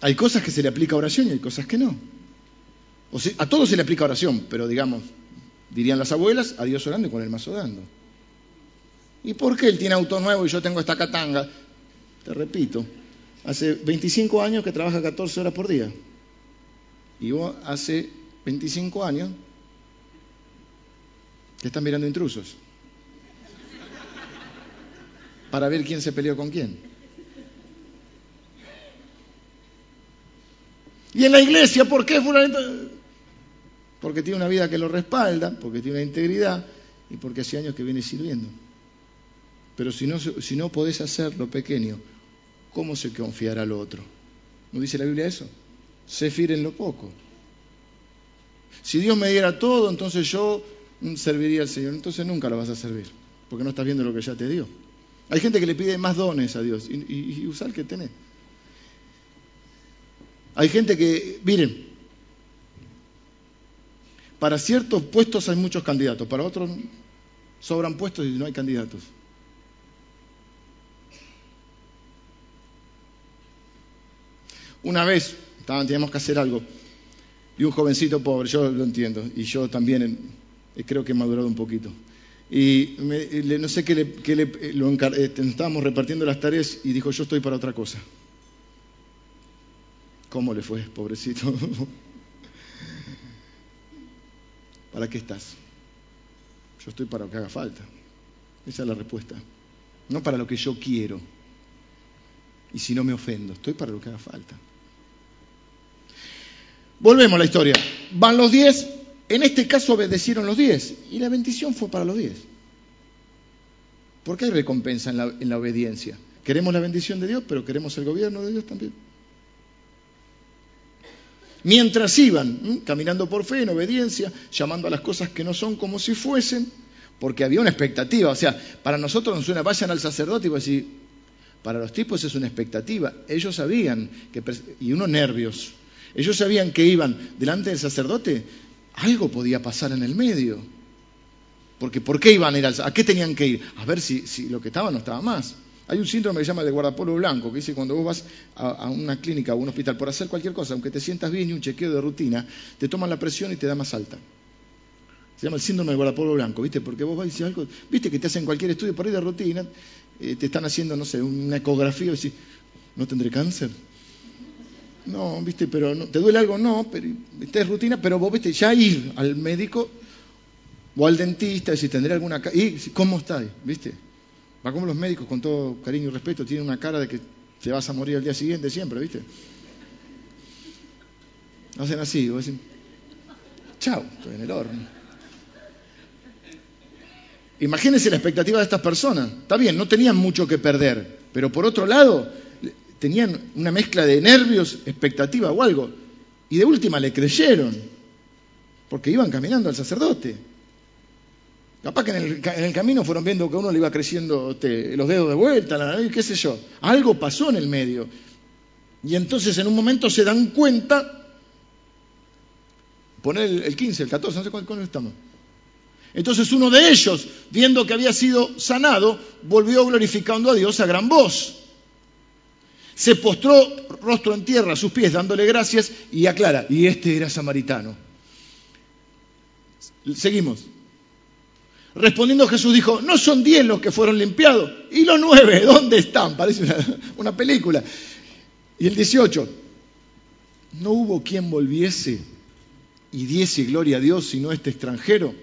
Hay cosas que se le aplica oración y hay cosas que no. O a todos se le aplica oración, pero digamos, dirían las abuelas, a Dios orando y con el mazo dando. ¿Y por qué él tiene auto nuevo y yo tengo esta catanga? Te repito, hace 25 años que trabaja 14 horas por día. Y vos hace 25 años te están mirando intrusos. Para ver quién se peleó con quién. Y en la iglesia, ¿por qué Porque tiene una vida que lo respalda, porque tiene una integridad y porque hace años que viene sirviendo. Pero si no, si no podés hacer lo pequeño, ¿cómo se confiará al otro? ¿No dice la Biblia eso? Se en lo poco. Si Dios me diera todo, entonces yo serviría al Señor. Entonces nunca lo vas a servir, porque no estás viendo lo que ya te dio. Hay gente que le pide más dones a Dios y, usar el que tenés. Hay gente que, miren, para ciertos puestos hay muchos candidatos, para otros sobran puestos y no hay candidatos. Una vez teníamos que hacer algo y un jovencito pobre, yo lo entiendo, y yo también creo que he madurado un poquito. Y no sé qué le, le eh, estábamos repartiendo las tareas y dijo, yo estoy para otra cosa. ¿Cómo le fue, pobrecito? ¿Para qué estás? Yo estoy para lo que haga falta. Esa es la respuesta. No para lo que yo quiero. Y si no me ofendo, estoy para lo que haga falta. Volvemos a la historia. Van los diez, en este caso obedecieron los diez, y la bendición fue para los diez. Porque hay recompensa en la, en la obediencia. Queremos la bendición de Dios, pero queremos el gobierno de Dios también. Mientras iban caminando por fe, en obediencia, llamando a las cosas que no son como si fuesen, porque había una expectativa. O sea, para nosotros nos suena, vayan al sacerdote y decir, para los tipos es una expectativa. Ellos sabían, que, y unos nervios, ellos sabían que iban delante del sacerdote, algo podía pasar en el medio. Porque ¿por qué iban a ir al ¿A qué tenían que ir? A ver si, lo que estaba no estaba más. Hay un síndrome que se llama de guardapolvo blanco, que dice cuando vos vas a, una clínica o un hospital por hacer cualquier cosa, aunque te sientas bien y un chequeo de rutina, te toman la presión y te da más alta. Se llama el síndrome de guardapolvo blanco, ¿viste? Porque vos vas y dices algo, ¿viste? Que te hacen cualquier estudio por ahí de rutina, eh, te están haciendo, no sé, una ecografía y decís, ¿no tendré cáncer? No, ¿viste? Pero no, ¿te duele algo? No, pero esta es rutina, pero vos, ¿viste? Ya ir al médico o al dentista si tendré alguna... ¿Y cómo está? ¿Viste? Va como los médicos, con todo cariño y respeto, tienen una cara de que te vas a morir al día siguiente siempre, ¿viste? Hacen así, vos decís, chao, estoy en el horno. Imagínense la expectativa de estas personas. Está bien, no tenían mucho que perder, pero por otro lado, tenían una mezcla de nervios, expectativa o algo. Y de última le creyeron, porque iban caminando al sacerdote. Capaz que en el, camino fueron viendo que uno le iba creciendo los dedos de vuelta, la qué sé yo. Algo pasó en el medio. Y entonces en un momento se dan cuenta, poner el, 15, el 14, no sé cuándo estamos. Entonces uno de ellos, viendo que había sido sanado, volvió glorificando a Dios a gran voz. Se postró rostro en tierra a sus pies, dándole gracias, y aclara, y este era samaritano. Seguimos. Respondiendo Jesús dijo, no son diez los que fueron limpiados. ¿Y los nueve? ¿Dónde están? Parece una, película. Y el 18, no hubo quien volviese y diese gloria a Dios sino este extranjero.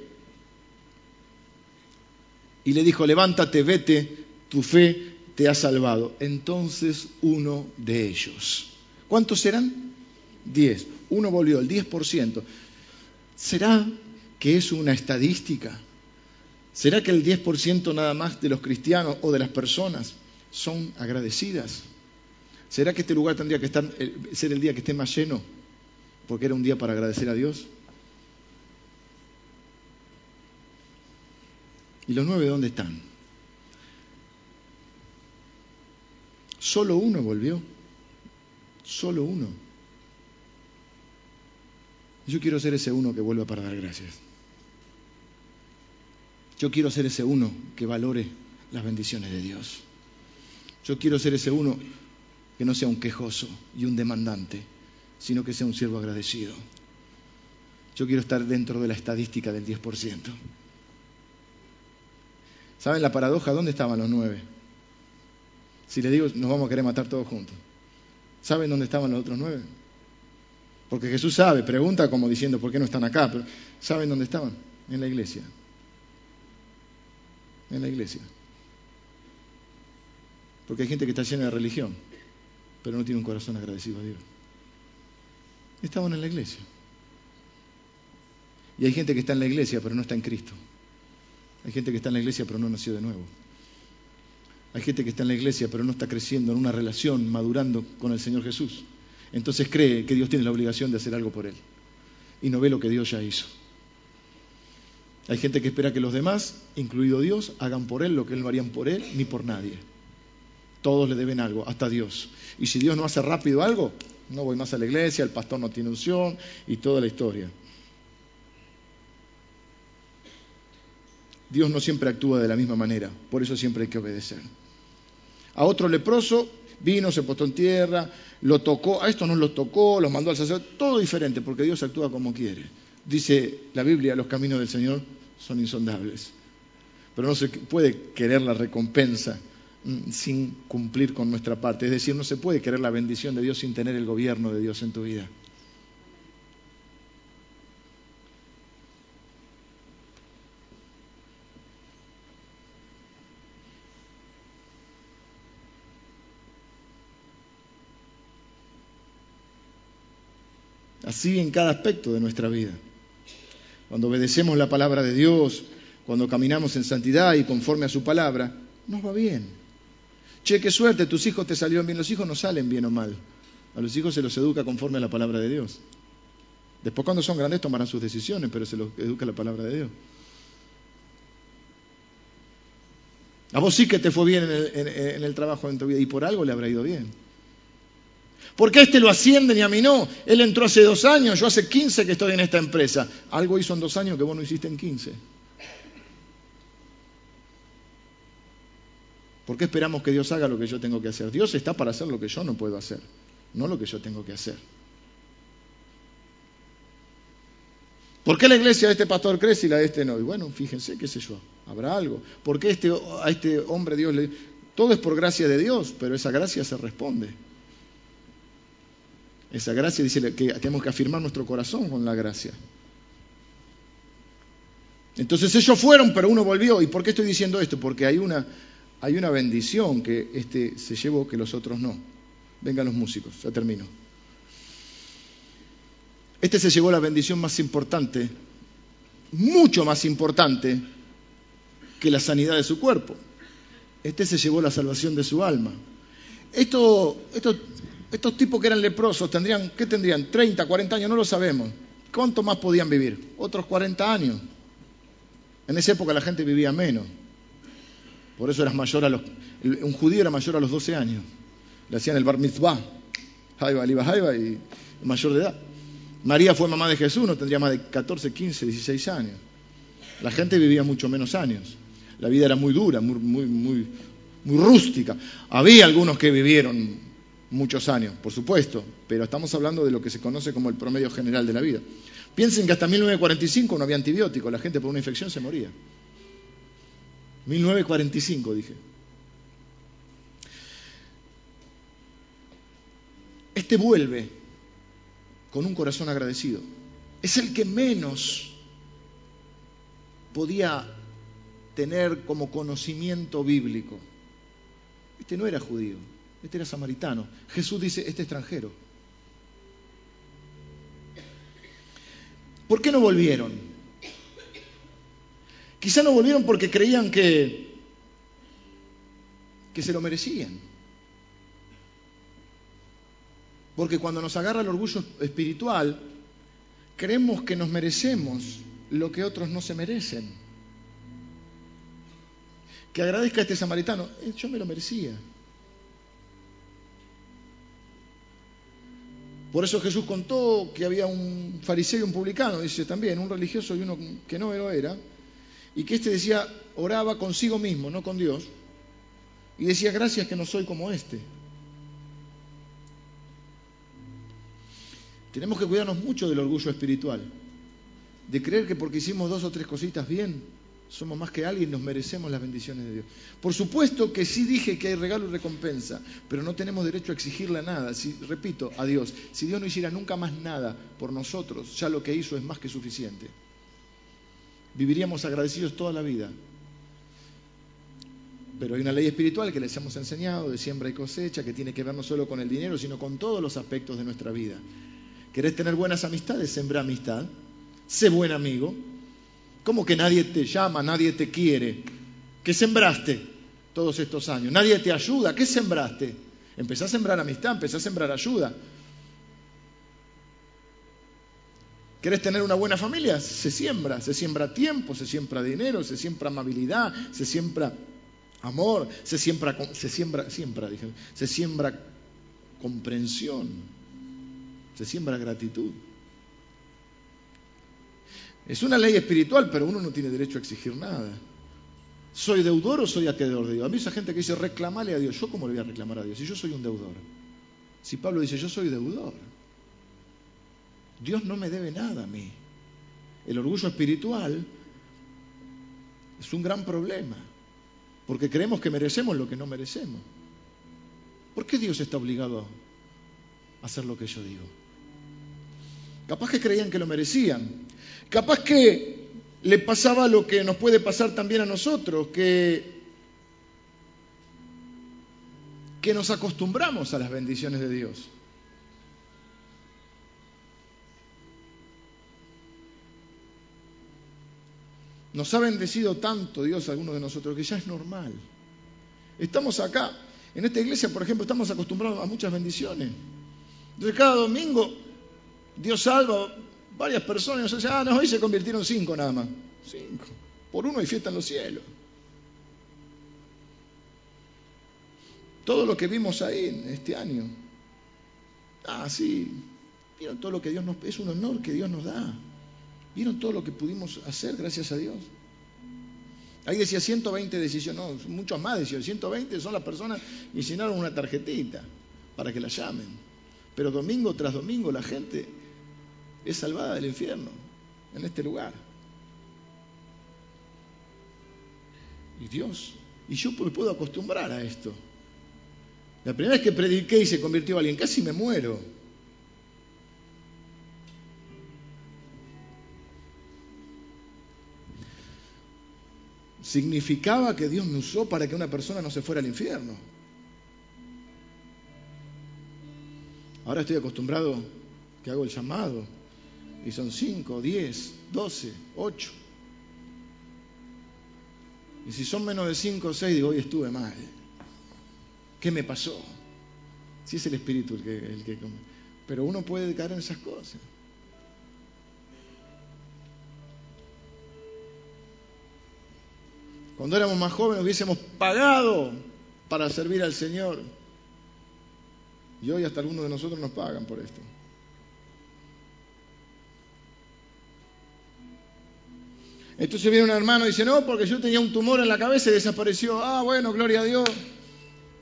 Y le dijo, levántate, vete, tu fe te ha salvado. Entonces uno de ellos. ¿Cuántos eran? Diez. Uno volvió, el diez por ciento. ¿Será que es una estadística? ¿Será que el 10% nada más de los cristianos o de las personas son agradecidas? ¿Será que este lugar tendría que estar, eh, ser el día que esté más lleno? Porque era un día para agradecer a Dios. ¿Y los nueve dónde están? Solo uno volvió. Solo uno. Yo quiero ser ese uno que vuelva para dar gracias. Yo quiero ser ese uno que valore las bendiciones de Dios. Yo quiero ser ese uno que no sea un quejoso y un demandante, sino que sea un siervo agradecido. Yo quiero estar dentro de la estadística del 10%. ¿Saben la paradoja? ¿Dónde estaban los nueve? Si les digo, nos vamos a querer matar todos juntos. ¿Saben dónde estaban los otros nueve? Porque Jesús sabe, pregunta como diciendo, ¿por qué no están acá? Pero ¿saben dónde estaban? En la iglesia en la iglesia. Porque hay gente que está llena de religión, pero no tiene un corazón agradecido a Dios. Estaban en la iglesia. Y hay gente que está en la iglesia, pero no está en Cristo. Hay gente que está en la iglesia, pero no nació de nuevo. Hay gente que está en la iglesia pero no está creciendo en una relación, madurando con el Señor Jesús. Entonces cree que Dios tiene la obligación de hacer algo por él. Y no ve lo que Dios ya hizo. Hay gente que espera que los demás, incluido Dios, hagan por él lo que él no harían por él ni por nadie. Todos le deben algo, hasta Dios. Y si Dios no hace rápido algo, no voy más a la iglesia, el pastor no tiene unción y toda la historia. Dios no siempre actúa de la misma manera, por eso siempre hay que obedecer. A otro leproso vino, se postó en tierra, lo tocó, a esto no lo tocó, lo mandó al sacerdote, todo diferente, porque Dios actúa como quiere. Dice la Biblia, los caminos del Señor son insondables. Pero no se puede querer la recompensa mm, sin cumplir con nuestra parte. Es decir, no se puede querer la bendición de Dios sin tener el gobierno de Dios en tu vida. Así en cada aspecto de nuestra vida. Cuando obedecemos la palabra de Dios, cuando caminamos en santidad y conforme a su palabra, nos va bien. Che, qué suerte, tus hijos te salieron bien. Los hijos no salen bien o mal. A los hijos se los educa conforme a la palabra de Dios. Después cuando son grandes tomarán sus decisiones, pero se los educa la palabra de Dios. A vos sí que te fue bien en el, en el trabajo en tu vida y por algo le habrá ido bien. ¿Por qué este lo ascienden y a mí no? Él entró hace dos años, yo hace 15 que estoy en esta empresa. Algo hizo en dos años que vos no hiciste en 15. ¿Por qué esperamos que Dios haga lo que yo tengo que hacer? Dios está para hacer lo que yo no puedo hacer, no lo que yo tengo que hacer. ¿Por qué la iglesia de este pastor crece y la de este no? Y bueno, fíjense, qué sé yo, habrá algo. ¿Por qué este, a este hombre Dios le... Todo es por gracia de Dios, pero esa gracia se responde. Esa gracia dice que tenemos que afirmar nuestro corazón con la gracia. Entonces ellos fueron, pero uno volvió. ¿Y por qué estoy diciendo esto? Porque hay una, hay una bendición que este se llevó que los otros no. Vengan los músicos, ya termino. Este se llevó la bendición más importante, mucho más importante que la sanidad de su cuerpo. Este se llevó la salvación de su alma. Esto, esto estos tipos que eran leprosos tendrían, ¿qué tendrían? 30, 40 años, no lo sabemos. ¿Cuánto más podían vivir? Otros 40 años. En esa época la gente vivía menos. Por eso eras mayor a los, un judío era mayor a los 12 años. Le hacían el bar mitzvah, jaiba, aliba, jaiba, y mayor de edad. María fue mamá de Jesús, no tendría más de 14, 15, 16 años. La gente vivía mucho menos años. La vida era muy dura, muy, muy, muy, muy rústica. Había algunos que vivieron muchos años, por supuesto, pero estamos hablando de lo que se conoce como el promedio general de la vida. Piensen que hasta 1945 no había antibióticos, la gente por una infección se moría. 1945, dije. Este vuelve con un corazón agradecido. Es el que menos podía tener como conocimiento bíblico. Este no era judío, este era samaritano. Jesús dice, este extranjero. ¿Por qué no volvieron? Quizá no volvieron porque creían que, que se lo merecían. Porque cuando nos agarra el orgullo espiritual, creemos que nos merecemos lo que otros no se merecen. Que agradezca a este samaritano, eh, yo me lo merecía. Por eso Jesús contó que había un fariseo y un publicano, dice también, un religioso y uno que no lo era, y que éste decía, oraba consigo mismo, no con Dios, y decía, gracias que no soy como este. Tenemos que cuidarnos mucho del orgullo espiritual, de creer que porque hicimos dos o tres cositas bien, somos más que alguien, nos merecemos las bendiciones de Dios. Por supuesto que sí dije que hay regalo y recompensa, pero no tenemos derecho a exigirle nada. Si, repito, a Dios, si Dios no hiciera nunca más nada por nosotros, ya lo que hizo es más que suficiente. Viviríamos agradecidos toda la vida. Pero hay una ley espiritual que les hemos enseñado de siembra y cosecha, que tiene que ver no solo con el dinero, sino con todos los aspectos de nuestra vida. ¿Querés tener buenas amistades? Sembra amistad. Sé buen amigo ¿Cómo que nadie te llama, nadie te quiere? ¿Qué sembraste? todos estos años. Nadie te ayuda. ¿Qué sembraste? Empecé a sembrar amistad, empecé a sembrar ayuda. ¿Querés tener una buena familia? Se siembra, se siembra tiempo, se siembra dinero, se siembra amabilidad, se siembra amor, se siembra, se siembra, se siembra comprensión, se siembra gratitud. Es una ley espiritual, pero uno no tiene derecho a exigir nada. ¿Soy deudor o soy acreedor de Dios? A mí esa gente que dice reclamale a Dios, ¿yo cómo le voy a reclamar a Dios? Si yo soy un deudor. Si Pablo dice yo soy deudor. Dios no me debe nada a mí. El orgullo espiritual es un gran problema, porque creemos que merecemos lo que no merecemos. ¿Por qué Dios está obligado a hacer lo que yo digo? Capaz que creían que lo merecían. Capaz que le pasaba lo que nos puede pasar también a nosotros, que, nos acostumbramos a las bendiciones de Dios. Nos ha bendecido tanto Dios a algunos de nosotros que ya es normal. Estamos acá, en esta iglesia, por ejemplo, estamos acostumbrados a muchas bendiciones. Entonces cada domingo Dios salva varias personas nos dice, ah, no, hoy se convirtieron cinco nada más. Cinco. Por uno hay fiesta en los cielos. Todo lo que vimos ahí este año. Ah, sí. Vieron todo lo que Dios nos... Es un honor que Dios nos da. ¿Vieron todo lo que pudimos hacer gracias a Dios? Ahí decía 120 decisiones, no, muchos más decisiones. 120 son las personas que llenaron una tarjetita para que la llamen. Pero domingo tras domingo la gente es salvada del infierno en este lugar. Y Dios, y yo me puedo acostumbrar a esto. La primera vez que prediqué y se convirtió alguien, casi me muero. significaba que Dios me usó para que una persona no se fuera al infierno. Ahora estoy acostumbrado que hago el llamado y son 5, 10, 12, 8. Y si son menos de 5 o 6, digo, hoy estuve mal. ¿Qué me pasó? Si es el espíritu el que, el que... Pero uno puede caer en esas cosas. Cuando éramos más jóvenes hubiésemos pagado para servir al Señor. Y hoy hasta algunos de nosotros nos pagan por esto. Entonces viene un hermano y dice, no, porque yo tenía un tumor en la cabeza y desapareció. Ah, bueno, gloria a Dios.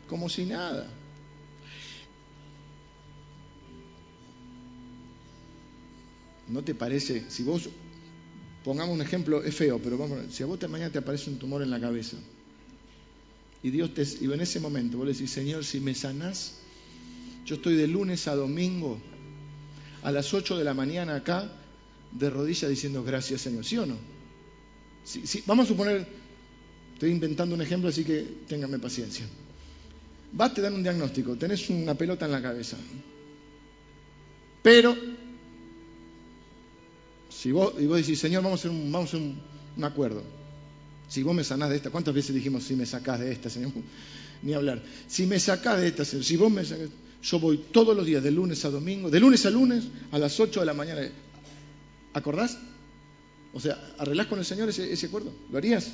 Como si nada. ¿No te parece, si vos Pongamos un ejemplo, es feo, pero vamos, si a vos te, mañana te aparece un tumor en la cabeza y Dios te, y en ese momento vos le decís, Señor, si me sanás, yo estoy de lunes a domingo a las 8 de la mañana acá de rodillas diciendo gracias Señor, ¿sí o no? Sí, Vamos a suponer, estoy inventando un ejemplo, así que ténganme paciencia. Vas, te dan un diagnóstico, tenés una pelota en la cabeza, pero si vos, y vos decís, Señor, vamos a hacer un, vamos a un, acuerdo. Si vos me sanás de esta, ¿cuántas veces dijimos si me sacás de esta, Señor? Ni hablar. Si me sacás de esta, Señor, si vos me sacás, yo voy todos los días, de lunes a domingo, de lunes a lunes, a las 8 de la mañana. ¿Acordás? O sea, ¿arreglás con el Señor ese, ese acuerdo? ¿Lo harías?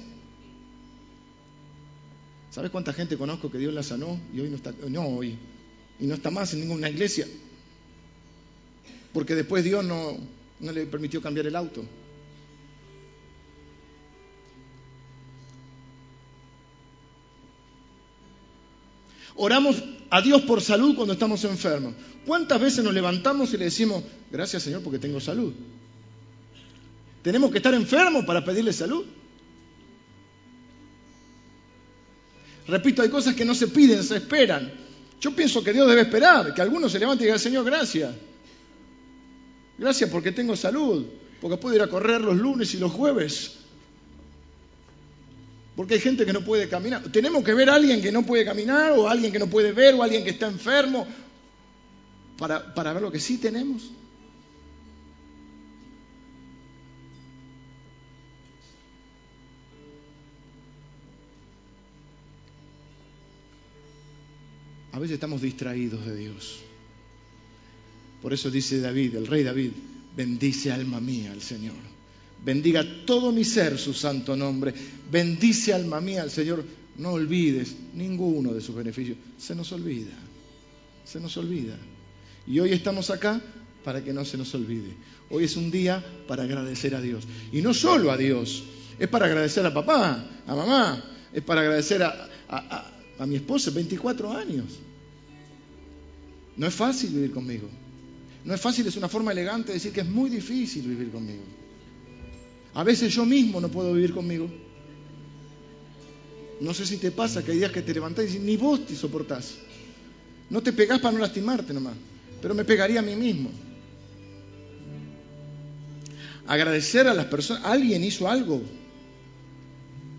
¿Sabes cuánta gente conozco que Dios la sanó y hoy no está, no hoy, y no está más en ninguna iglesia? Porque después Dios no, no le permitió cambiar el auto. Oramos a Dios por salud cuando estamos enfermos. ¿Cuántas veces nos levantamos y le decimos, gracias Señor porque tengo salud? ¿Tenemos que estar enfermos para pedirle salud? Repito, hay cosas que no se piden, se esperan. Yo pienso que Dios debe esperar, que algunos se levanten y digan, Señor, gracias. Gracias porque tengo salud, porque puedo ir a correr los lunes y los jueves. Porque hay gente que no puede caminar. Tenemos que ver a alguien que no puede caminar, o a alguien que no puede ver, o a alguien que está enfermo, para, para ver lo que sí tenemos. A veces estamos distraídos de Dios. Por eso dice David, el rey David, bendice alma mía al Señor. Bendiga todo mi ser su santo nombre. Bendice alma mía al Señor. No olvides ninguno de sus beneficios. Se nos olvida. Se nos olvida. Y hoy estamos acá para que no se nos olvide. Hoy es un día para agradecer a Dios. Y no solo a Dios, es para agradecer a papá, a mamá, es para agradecer a, a, mi esposa, 24 años. No es fácil vivir conmigo. No es fácil, es una forma elegante de decir que es muy difícil vivir conmigo. A veces yo mismo no puedo vivir conmigo. No sé si te pasa que hay días que te levantás y ni vos te soportás. No te pegás para no lastimarte nomás, pero me pegaría a mí mismo. Agradecer a las personas, alguien hizo algo.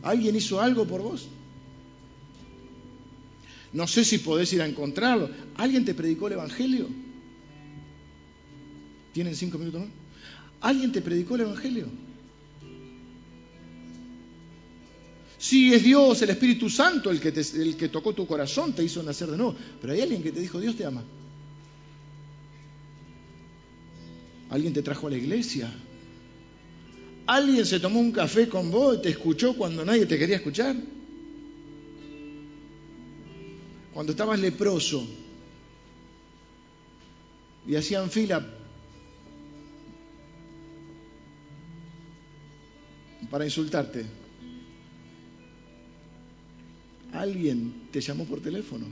Alguien hizo algo por vos. No sé si podés ir a encontrarlo. ¿Alguien te predicó el Evangelio? ¿Tienen cinco minutos más? ¿Alguien te predicó el Evangelio? Sí, es Dios, el Espíritu Santo, el que, el que tocó tu corazón, te hizo nacer de nuevo. Pero hay alguien que te dijo, Dios te ama. Alguien te trajo a la iglesia. Alguien se tomó un café con vos y te escuchó cuando nadie te quería escuchar. Cuando estabas leproso y hacían fila para insultarte. Alguien te llamó por teléfono.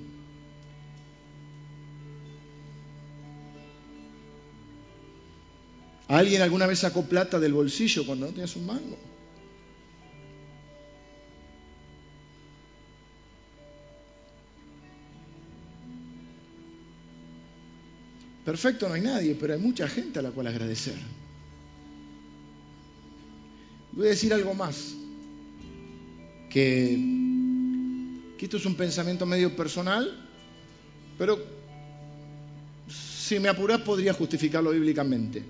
¿Alguien alguna vez sacó plata del bolsillo cuando no tenías un mango? Perfecto no hay nadie, pero hay mucha gente a la cual agradecer. Voy a decir algo más, que, esto es un pensamiento medio personal, pero si me apuras podría justificarlo bíblicamente.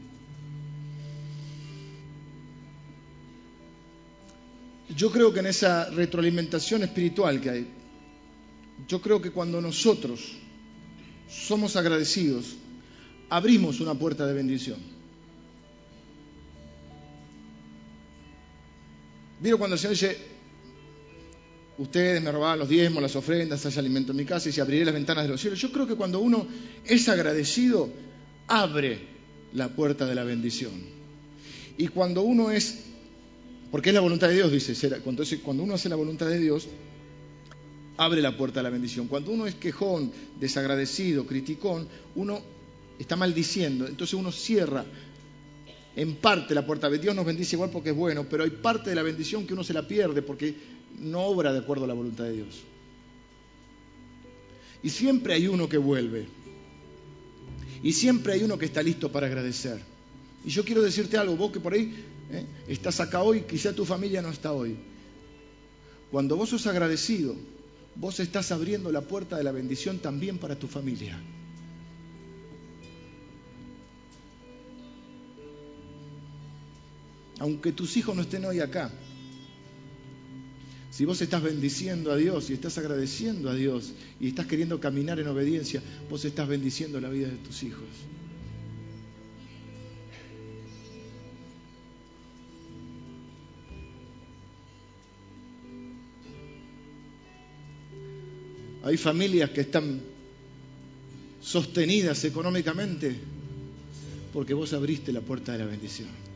Yo creo que en esa retroalimentación espiritual que hay, yo creo que cuando nosotros somos agradecidos, abrimos una puerta de bendición. Vieron cuando el Señor dice, ustedes me robaban los diezmos, las ofrendas, hay alimento en mi casa y se abriré las ventanas de los cielos. Yo creo que cuando uno es agradecido, abre la puerta de la bendición. Y cuando uno es, porque es la voluntad de Dios, dice, entonces cuando uno hace la voluntad de Dios, abre la puerta de la bendición. Cuando uno es quejón, desagradecido, criticón, uno está maldiciendo, entonces uno cierra en parte la puerta. Dios nos bendice igual porque es bueno, pero hay parte de la bendición que uno se la pierde porque no obra de acuerdo a la voluntad de Dios. Y siempre hay uno que vuelve. Y siempre hay uno que está listo para agradecer. Y yo quiero decirte algo, vos que por ahí eh, estás acá hoy, quizá tu familia no está hoy. Cuando vos sos agradecido, vos estás abriendo la puerta de la bendición también para tu familia. Aunque tus hijos no estén hoy acá. Si vos estás bendiciendo a Dios y estás agradeciendo a Dios y estás queriendo caminar en obediencia, vos estás bendiciendo la vida de tus hijos. Hay familias que están sostenidas económicamente porque vos abriste la puerta de la bendición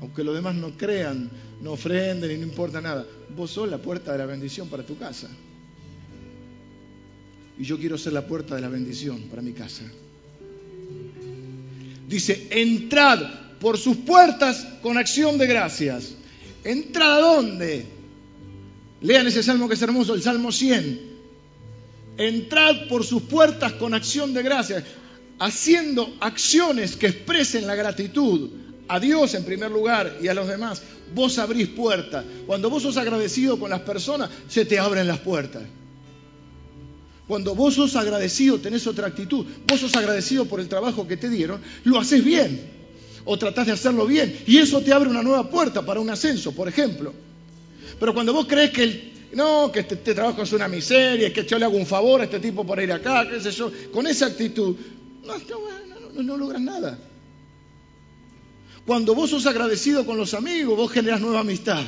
aunque los demás no crean, no ofrenden y no importa nada, vos sos la puerta de la bendición para tu casa. Y yo quiero ser la puerta de la bendición para mi casa. Dice, entrad por sus puertas con acción de gracias. ¿Entrad a dónde? Lean ese salmo que es hermoso, el Salmo 100. Entrad por sus puertas con acción de gracias, haciendo acciones que expresen la gratitud a Dios en primer lugar y a los demás, vos abrís puertas. Cuando vos sos agradecido con las personas, se te abren las puertas. Cuando vos sos agradecido, tenés otra actitud. Vos sos agradecido por el trabajo que te dieron, lo haces bien. O tratás de hacerlo bien. Y eso te abre una nueva puerta para un ascenso, por ejemplo. Pero cuando vos crees que No, que este, este, trabajo es una miseria, que yo le hago un favor a este tipo por ir acá, qué sé yo. Con esa actitud, no, no, no logras nada. Cuando vos sos agradecido con los amigos, vos generas nueva amistad.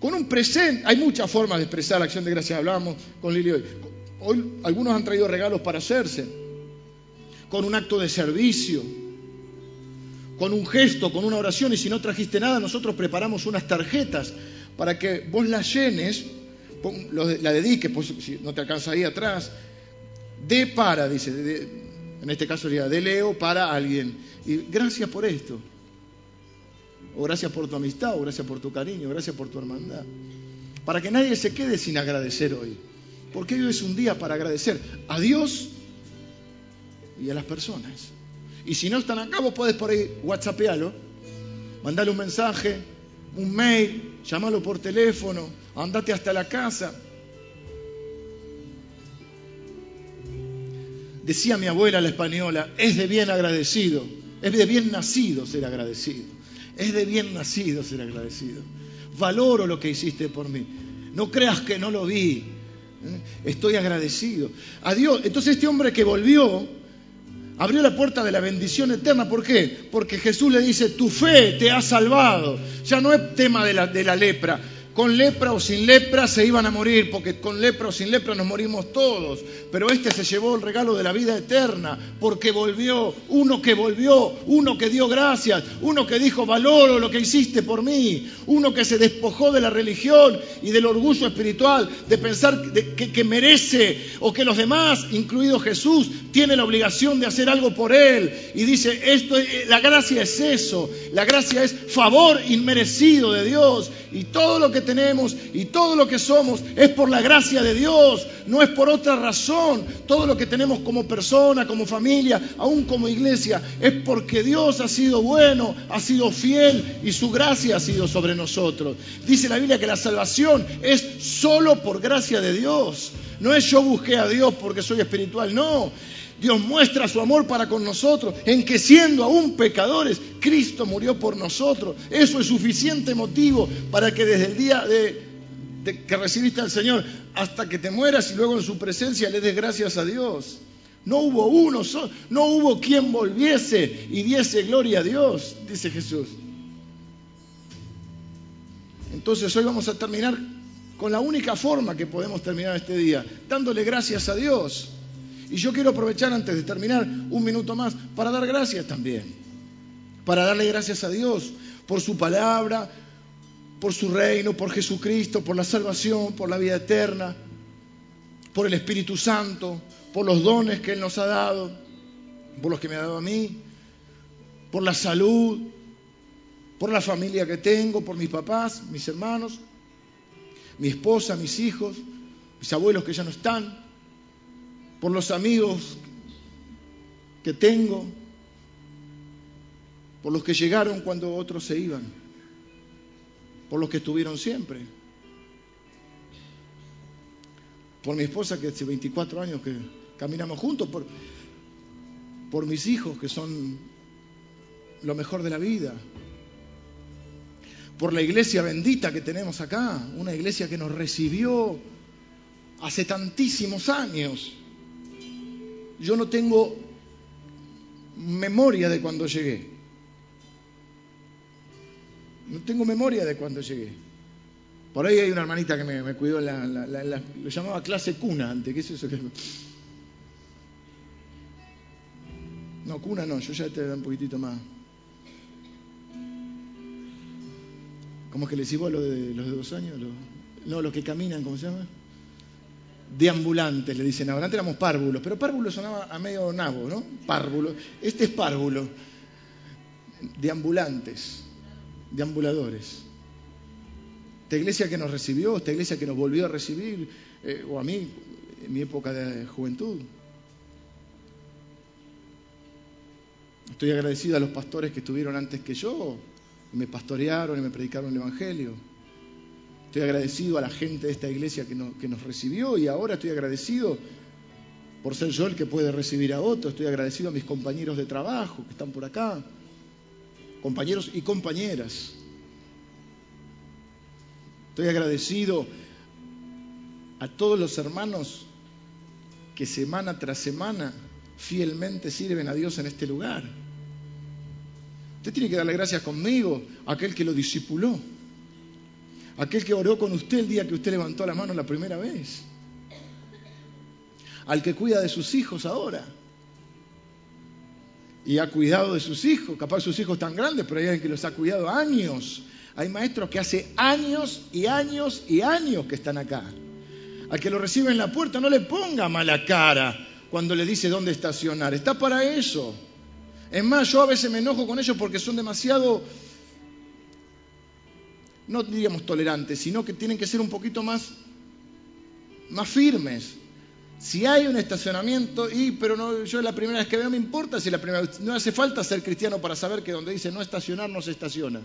Con un presente, hay muchas formas de expresar la acción de gracias, hablábamos con Lili hoy. Hoy algunos han traído regalos para hacerse, con un acto de servicio, con un gesto, con una oración, y si no trajiste nada, nosotros preparamos unas tarjetas para que vos las llenes, la dediques, pues, si no te alcanza ahí atrás, de para, dice, en este caso sería de Leo para alguien. Y gracias por esto. O gracias por tu amistad, o gracias por tu cariño, o gracias por tu hermandad. Para que nadie se quede sin agradecer hoy. Porque hoy es un día para agradecer a Dios y a las personas. Y si no están acá, vos podés por ahí whatsappearlo, mandarle un mensaje, un mail, llamalo por teléfono, andate hasta la casa. Decía mi abuela la española, es de bien agradecido, es de bien nacido ser agradecido, es de bien nacido ser agradecido. Valoro lo que hiciste por mí. No creas que no lo vi. ¿eh? Estoy agradecido. A Dios. Entonces este hombre que volvió abrió la puerta de la bendición eterna. ¿Por qué? Porque Jesús le dice, tu fe te ha salvado. Ya no es tema de la, de la lepra con lepra o sin lepra se iban a morir, porque con lepra o sin lepra nos morimos todos. Pero este se llevó el regalo de la vida eterna, porque volvió, uno que volvió, uno que dio gracias, uno que dijo valoro lo que hiciste por mí, uno que se despojó de la religión y del orgullo espiritual, de pensar que, que merece o que los demás, incluido Jesús, tienen la obligación de hacer algo por él. Y dice, esto, la gracia es eso, la gracia es favor inmerecido de Dios y todo lo que tenemos y todo lo que somos es por la gracia de Dios, no es por otra razón. Todo lo que tenemos como persona, como familia, aún como iglesia, es porque Dios ha sido bueno, ha sido fiel y su gracia ha sido sobre nosotros. Dice la Biblia que la salvación es solo por gracia de Dios. No es yo busqué a Dios porque soy espiritual, no. Dios muestra su amor para con nosotros en que siendo aún pecadores, Cristo murió por nosotros. Eso es suficiente motivo para que desde el día de, que recibiste al Señor hasta que te mueras y luego en su presencia le des gracias a Dios. No hubo uno, no hubo quien volviese y diese gloria a Dios, dice Jesús. Entonces hoy vamos a terminar con la única forma que podemos terminar este día, dándole gracias a Dios. Y yo quiero aprovechar antes de terminar un minuto más para dar gracias también, para darle gracias a Dios por su palabra, por su reino, por Jesucristo, por la salvación, por la vida eterna, por el Espíritu Santo, por los dones que Él nos ha dado, por los que me ha dado a mí, por la salud, por la familia que tengo, por mis papás, mis hermanos, mi esposa, mis hijos, mis abuelos que ya no están, por los amigos que tengo, por los que llegaron cuando otros se iban, por los que estuvieron siempre, por mi esposa que hace 24 años que caminamos juntos, por, por mis hijos que son lo mejor de la vida, por la iglesia bendita que tenemos acá, una iglesia que nos recibió hace tantísimos años yo no tengo memoria de cuando llegué. No tengo memoria de cuando llegué. Por ahí hay una hermanita que me, cuidó, la, lo llamaba clase cuna antes. ¿Qué es eso? No, cuna no, yo ya te da un poquitito más. ¿Cómo es que le decís lo de los de dos años? no, los que caminan, ¿cómo se llama? Deambulantes, le dicen ahora. Antes éramos párvulos, pero párvulo sonaba a medio nabo, ¿no? Párvulo. Este es párvulo. Deambulantes, deambuladores. Esta iglesia que nos recibió, esta iglesia que nos volvió a recibir, eh, o a mí, en mi época de juventud. Estoy agradecido a los pastores que estuvieron antes que yo, y me pastorearon y me predicaron el Evangelio. Estoy agradecido a la gente de esta iglesia que, nos recibió y ahora estoy agradecido por ser yo el que puede recibir a otros. Estoy agradecido a mis compañeros de trabajo que están por acá, compañeros y compañeras. Estoy agradecido a todos los hermanos que semana tras semana fielmente sirven a Dios en este lugar. Usted tiene que darle gracias conmigo a aquel que lo discipuló, aquel que oró con usted el día que usted levantó la mano la primera vez, al que cuida de sus hijos ahora y ha cuidado de sus hijos. Capaz sus hijos tan grandes, pero hay alguien que los ha cuidado años. Hay maestros que hace años y años y años que están acá. Al que lo recibe en la puerta no le ponga mala cara cuando le dice dónde estacionar. Está para eso. Es más, yo a veces me enojo con ellos porque son demasiado, no diríamos tolerantes, sino que tienen que ser un poquito más, más firmes. Si hay un estacionamiento, y pero no, yo la primera vez que veo, me importa si la primera vez, no hace falta ser cristiano para saber que donde dice no estacionar, no se estaciona.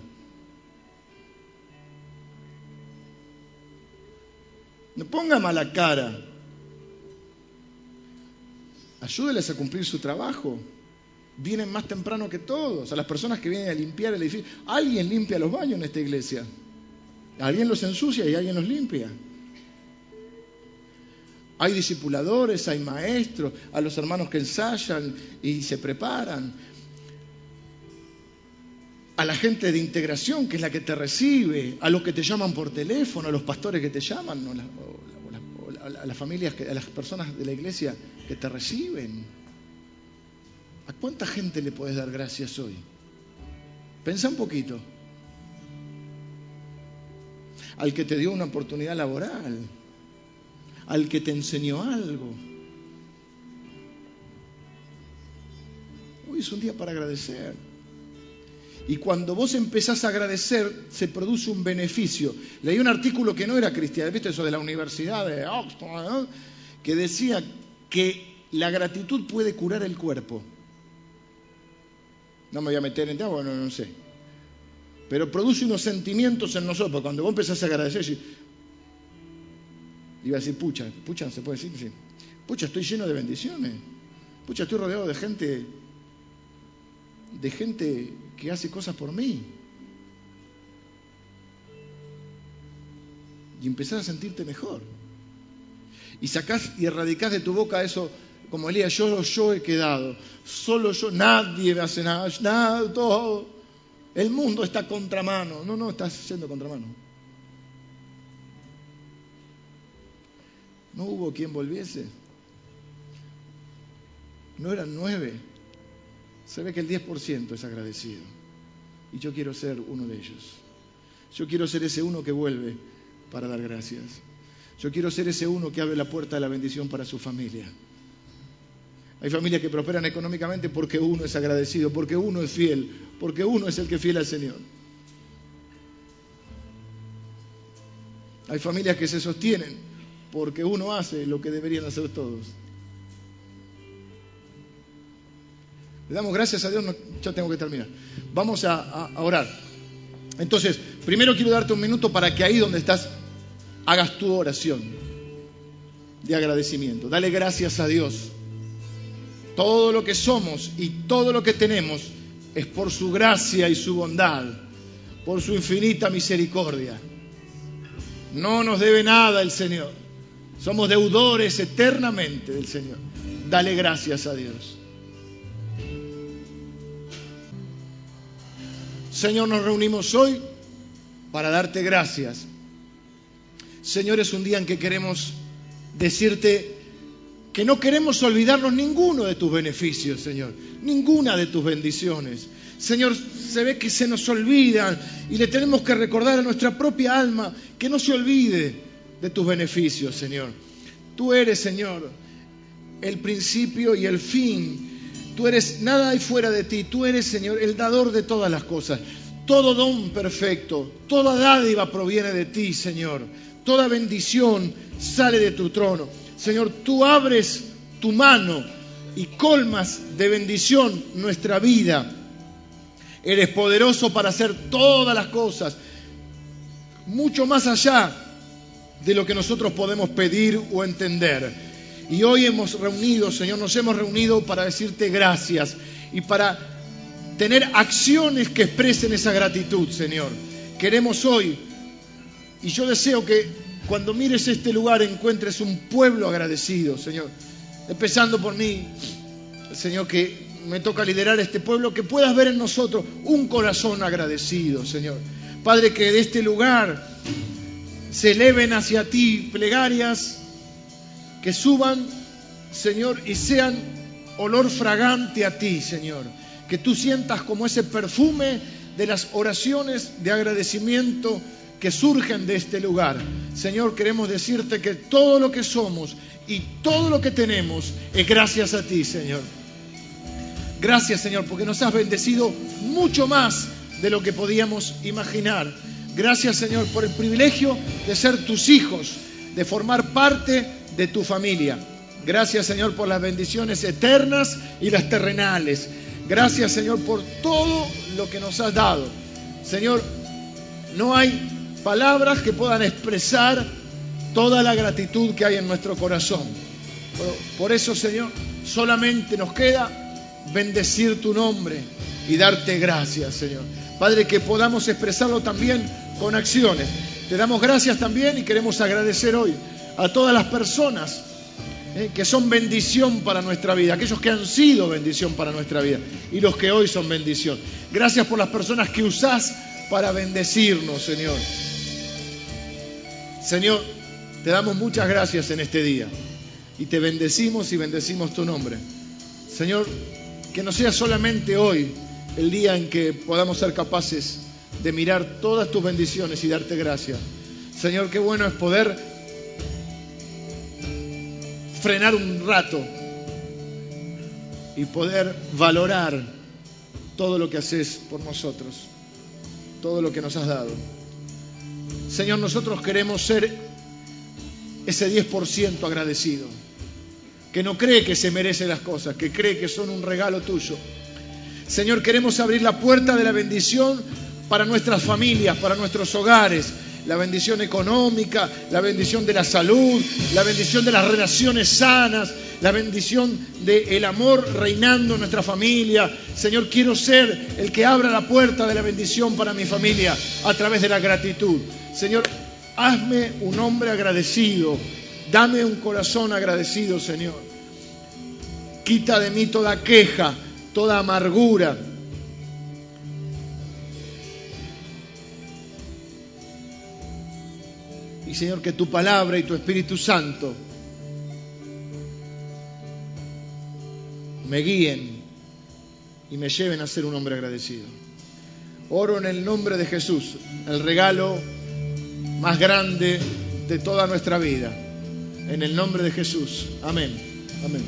No ponga mala cara. Ayúdeles a cumplir su trabajo. Vienen más temprano que todos. A las personas que vienen a limpiar el edificio. Alguien limpia los baños en esta iglesia. Alguien los ensucia y alguien los limpia. Hay discipuladores, hay maestros, a los hermanos que ensayan y se preparan. A la gente de integración, que es la que te recibe, a los que te llaman por teléfono, a los pastores que te llaman, a las familias, a las personas de la iglesia que te reciben. ¿A cuánta gente le puedes dar gracias hoy? Pensa un poquito. Al que te dio una oportunidad laboral, al que te enseñó algo. Hoy es un día para agradecer. Y cuando vos empezás a agradecer, se produce un beneficio. Leí un artículo que no era cristiano, ¿viste eso de la Universidad de Oxford? Que decía que la gratitud puede curar el cuerpo. No me voy a meter en tema, bueno, no sé. Pero produce unos sentimientos en nosotros. Cuando vos empezás a agradecer, Iba a decir, pucha, pucha, ¿se puede decir? Sí. Pucha, estoy lleno de bendiciones. Pucha, estoy rodeado de gente, de gente que hace cosas por mí. Y empezás a sentirte mejor. Y sacás y erradicás de tu boca eso, como Elías, yo, yo he quedado. Solo yo, nadie me hace nada, nada, todo. El mundo está contramano. No, no, estás yendo contramano. No hubo quien volviese. No eran nueve. Se ve que el 10% es agradecido. Y yo quiero ser uno de ellos. Yo quiero ser ese uno que vuelve para dar gracias. Yo quiero ser ese uno que abre la puerta de la bendición para su familia. Hay familias que prosperan económicamente porque uno es agradecido, porque uno es fiel, porque uno es el que es fiel al Señor. Hay familias que se sostienen porque uno hace lo que deberían hacer todos. Le damos gracias a Dios, ya tengo que terminar. Vamos a, orar. Entonces, primero quiero darte un minuto para que ahí donde estás hagas tu oración de agradecimiento. Dale gracias a Dios. Todo lo que somos y todo lo que tenemos es por su gracia y su bondad, por su infinita misericordia. No nos debe nada el Señor. Somos deudores eternamente del Señor. Dale gracias a Dios. Señor, nos reunimos hoy para darte gracias. Señor, es un día en que queremos decirte que no queremos olvidarnos ninguno de tus beneficios, Señor, ninguna de tus bendiciones. Señor, se ve que se nos olvidan y le tenemos que recordar a nuestra propia alma que no se olvide de tus beneficios, Señor. Tú eres, Señor, el principio y el fin. Tú eres, nada hay fuera de ti. Tú eres, Señor, el dador de todas las cosas. Todo don perfecto, toda dádiva proviene de ti, Señor. Toda bendición sale de tu trono. Señor, tú abres tu mano y colmas de bendición nuestra vida. Eres poderoso para hacer todas las cosas, mucho más allá de lo que nosotros podemos pedir o entender. Y hoy hemos reunido, Señor, nos hemos reunido para decirte gracias y para tener acciones que expresen esa gratitud, Señor. Queremos hoy Y yo deseo que cuando mires este lugar encuentres un pueblo agradecido, Señor. Empezando por mí, Señor, que me toca liderar este pueblo, que puedas ver en nosotros un corazón agradecido, Señor. Padre, que de este lugar se eleven hacia ti plegarias, que suban, Señor, y sean olor fragante a ti, Señor. Que tú sientas como ese perfume de las oraciones de agradecimiento que surgen de este lugar. Señor, queremos decirte que todo lo que somos y todo lo que tenemos es gracias a ti, Señor. Gracias, Señor, porque nos has bendecido mucho más de lo que podíamos imaginar. Gracias, Señor, por el privilegio de ser tus hijos, de formar parte de tu familia. Gracias, Señor, por las bendiciones eternas y las terrenales. Gracias, Señor, por todo lo que nos has dado. Señor, no hay palabras que puedan expresar toda la gratitud que hay en nuestro corazón. Por eso, Señor, solamente nos queda bendecir tu nombre y darte gracias, Señor. Padre, que podamos expresarlo también con acciones. Te damos gracias también y queremos agradecer hoy a todas las personas eh, que son bendición para nuestra vida, aquellos que han sido bendición para nuestra vida y los que hoy son bendición. Gracias por las personas que usás para bendecirnos, Señor. Señor, te damos muchas gracias en este día y te bendecimos y bendecimos tu nombre. Señor, que no sea solamente hoy el día en que podamos ser capaces de mirar todas tus bendiciones y darte gracias. Señor, qué bueno es poder frenar un rato y poder valorar todo lo que haces por nosotros, todo lo que nos has dado. Señor, nosotros queremos ser ese 10% agradecido, que no cree que se merece las cosas, que cree que son un regalo tuyo. Señor, queremos abrir la puerta de la bendición para nuestras familias, para nuestros hogares, la bendición económica, la bendición de la salud, la bendición de las relaciones sanas, la bendición del amor reinando en nuestra familia. Señor, quiero ser el que abra la puerta de la bendición para mi familia a través de la gratitud. Señor, hazme un hombre agradecido, dame un corazón agradecido, Señor. Quita de mí toda queja, toda amargura, Señor, que tu palabra y tu Espíritu Santo me guíen y me lleven a ser un hombre agradecido. Oro en el nombre de Jesús, el regalo más grande de toda nuestra vida. En el nombre de Jesús. Amén. Amén.